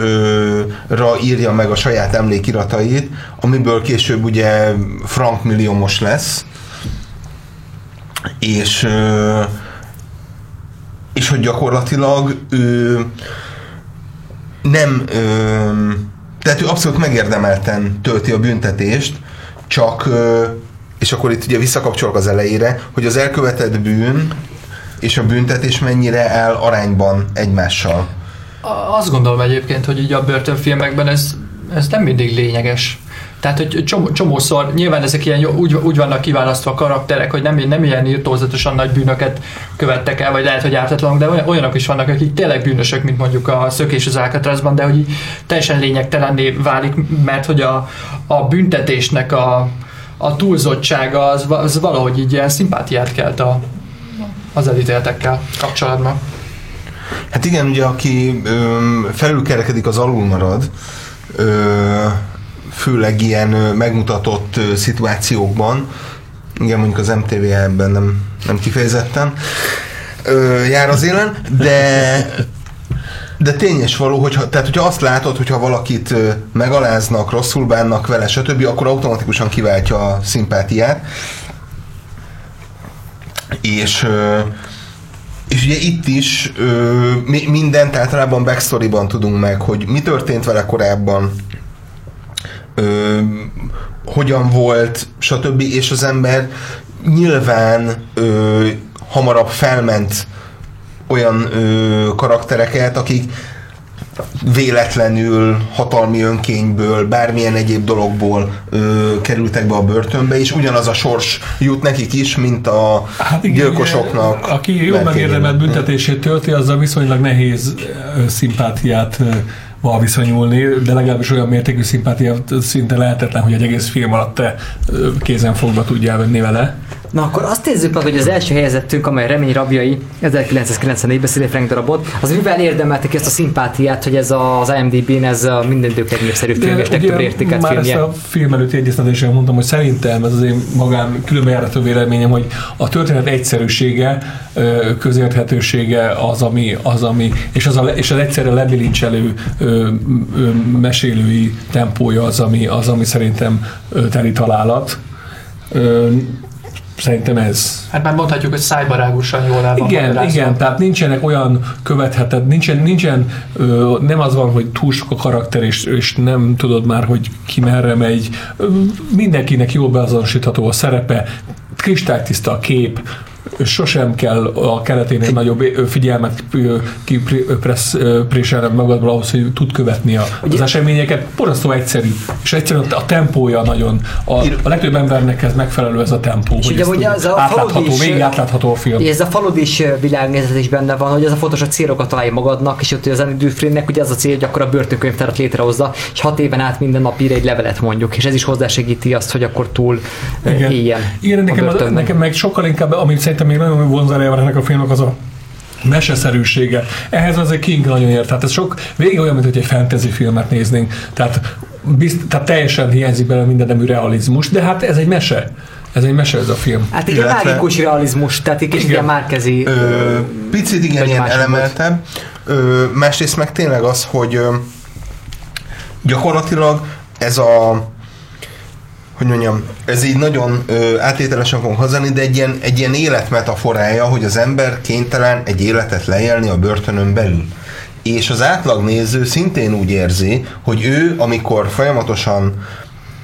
írja meg a saját emlékiratait, amiből később ugye frank milliómos lesz, és és hogy gyakorlatilag ő nem, tehát ő abszolút megérdemelten tölti a büntetést, csak, és akkor itt ugye visszakapcsolok az elejére, hogy az elkövetett bűn és a büntetés mennyire áll arányban egymással. Azt gondolom egyébként, hogy így a börtönfilmekben ez, ez nem mindig lényeges. Tehát, hogy csomó, csomószor, nyilván ezek ilyen úgy, úgy vannak kiválasztva a karakterek, hogy nem, nem ilyen írtózatosan nagy bűnöket követtek el, vagy lehet, hogy ártatlanok, de olyan- olyanok is vannak, akik tényleg bűnösök, mint mondjuk a szökés az Alcatrazban, de hogy teljesen lényegtelenné válik, mert hogy a, a büntetésnek a, a túlzottsága az, az valahogy így ilyen szimpátiát kelt a, az elítéltekkel kapcsolatban. Hát igen, ugye aki ö, felülkerekedik, az alul marad, ö, főleg ilyen ö, megmutatott ö, szituációkban, igen, mondjuk az MTV ebben nem, nem kifejezetten ö, jár az élen, de de tényes való, hogyha, tehát hogyha azt látod, hogyha valakit megaláznak, rosszul bánnak vele, stb., akkor automatikusan kiváltja a szimpátiát. És és ugye itt is mindent általában backstoryban tudunk meg, hogy mi történt vele korábban, hogyan volt, stb. És az ember nyilván hamarabb felment olyan karaktereket, akik véletlenül, hatalmi önkényből, bármilyen egyéb dologból ö, kerültek be a börtönbe, és ugyanaz a sors jut nekik is, mint a Hát igen, gyilkosoknak. Aki jól megérdemelt büntetését tölti, azzal viszonylag nehéz szimpátiát val viszonyulni, de legalábbis olyan mértékű szimpátiát szinte lehetetlen, hogy egy egész film alatt te ö, kézen fogva tudjál venni vele. Na akkor azt nézzük meg, hogy az első helyezettünk, amely Remény rabjai 1994-ben Szilé Frank darabot, az mivel érdemelte ki ezt a szimpátiát, hogy ez az IMDb-n ez a minden idők legnépszerűbb film és legtöbb értékelt már filmje. ezt a film előtti egyeztetésen mondtam, hogy szerintem ez az én magán különbejárató véleményem, hogy a történet egyszerűsége, közérthetősége az, ami, az, ami és, az a, és az egyszerre lebilincselő mesélői tempója az, ami, az, ami szerintem teli találat. Szerintem ez. Hát már mondhatjuk, hogy szájbarágosan jól el van Igen, magyarázva. igen, tehát nincsenek olyan követheted, nincsen, nincsen ö, nem az van, hogy túl sok a karakter, és, és nem tudod már, hogy ki merre megy. Ö, Mindenkinek jól beazonosítható a szerepe, kristálytiszta a kép, sosem kell a kereténél nagyobb figyelmet kipréselned magadból ahhoz, hogy tud követni a, az eseményeket. Porasztó egyszerű, és egyszerűen a tempója nagyon, a, a legtöbb embernek ez megfelelő ez a tempó, hogy ugye, ugye az a átlátható, végig átlátható a film. Ez a faludis világnézet is benne van, hogy ez a fontos, hogy célokat találj magadnak, és ott az Andy Dufresne-nek ugye az a cél, hogy akkor a börtönkönyvtárat létrehozza, és hat éven át minden nap ír egy levelet mondjuk, és ez is hozzásegíti azt, hogy akkor túl Igen. éljen. Igen, a nekem, az, nekem meg sokkal inkább, amit szerintem még nagyon vonzalja van ennek a filmnek, az a meseszerűsége. Ehhez az egy King nagyon ért. Tehát ez sok, végig olyan, mint hogy egy fantasy filmet néznénk. Tehát, bizt, tehát teljesen hiányzik belőle minden nemű realizmus, de hát ez egy mese. Ez egy mese ez a film. Hát egy Illetve- mágikus realizmus, tehát egy kicsit Igen. ilyen márkezi. Ö, picit igen, ilyen elemeltebb. Ö, másrészt meg tényleg az, hogy ö, gyakorlatilag ez a hogy mondjam, ez így nagyon ö, áttételesen fogunk hazani, de egy ilyen, egy ilyen életmetaforája, hogy az ember kénytelen egy életet leélni a börtönön belül. És az átlagnéző szintén úgy érzi, hogy ő, amikor folyamatosan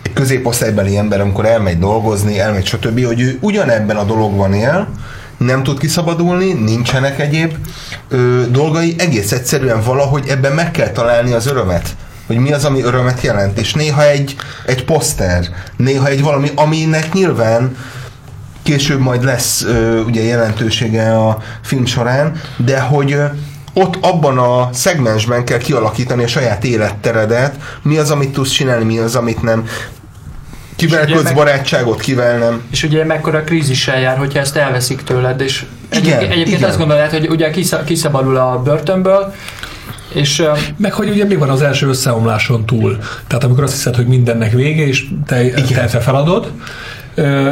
egy középosztálybeli ember, amikor elmegy dolgozni, elmegy stb., hogy ő ugyanebben a dologban él, nem tud kiszabadulni, nincsenek egyéb ö, dolgai, egész egyszerűen valahogy ebben meg kell találni az örömet hogy mi az, ami örömet jelent, és néha egy, egy poszter, néha egy valami, aminek nyilván később majd lesz ö, ugye jelentősége a film során, de hogy ö, ott abban a szegmensben kell kialakítani a saját életteredet, mi az, amit tudsz csinálni, mi az, amit nem. Kivel kötsz meg- barátságot, kivel nem. És ugye mekkora krízissel jár, hogyha ezt elveszik tőled, és Igen, egyébként, igen. azt gondolod, hogy ugye kisza- kiszabadul a börtönből, és Meg hogy ugye mi van az első összeomláson túl. Tehát amikor azt hiszed, hogy mindennek vége, és te, te, te feladod,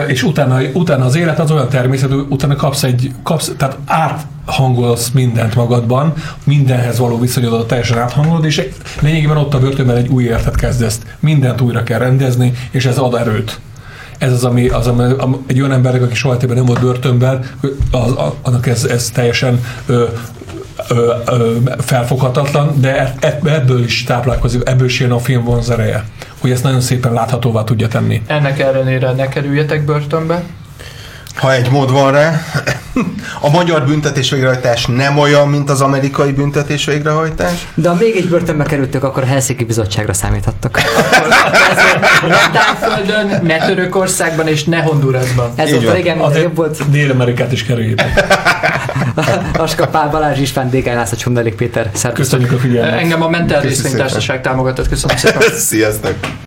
és utána, utána az élet az olyan természetű, utána kapsz egy, kapsz, tehát áthangolsz mindent magadban, mindenhez való viszonyodat teljesen áthangolod, és lényegében ott a börtönben egy új életet kezdesz. Mindent újra kell rendezni, és ez ad erőt. Ez az, ami, az, ami am- egy olyan embernek, aki soha nem volt börtönben, az, annak ez, ez teljesen ö, ö, ö, felfoghatatlan, de e- ebből is táplálkozik, ebből is jön a film vonzereje, hogy ezt nagyon szépen láthatóvá tudja tenni. ennek ellenére ne kerüljetek börtönbe. Ha egy mód van rá, A magyar büntetés végrehajtás nem olyan, mint az amerikai büntetés végrehajtás. De ha még egy börtönbe kerültök, akkor a Helsinki Bizottságra számíthattok. Ne Tájföldön, ne Törökországban és ne Hondurasban. Ez Így volt a van. régen, minden jobb volt. Dél-Amerikát is kerüljétek. Aska Pál Balázs István, DK László Csundalik Péter. Szervusztok. Köszönjük a figyelmet. Engem a Köszi Részvénytársaság támogatott. Köszönöm szépen. Sziasztok!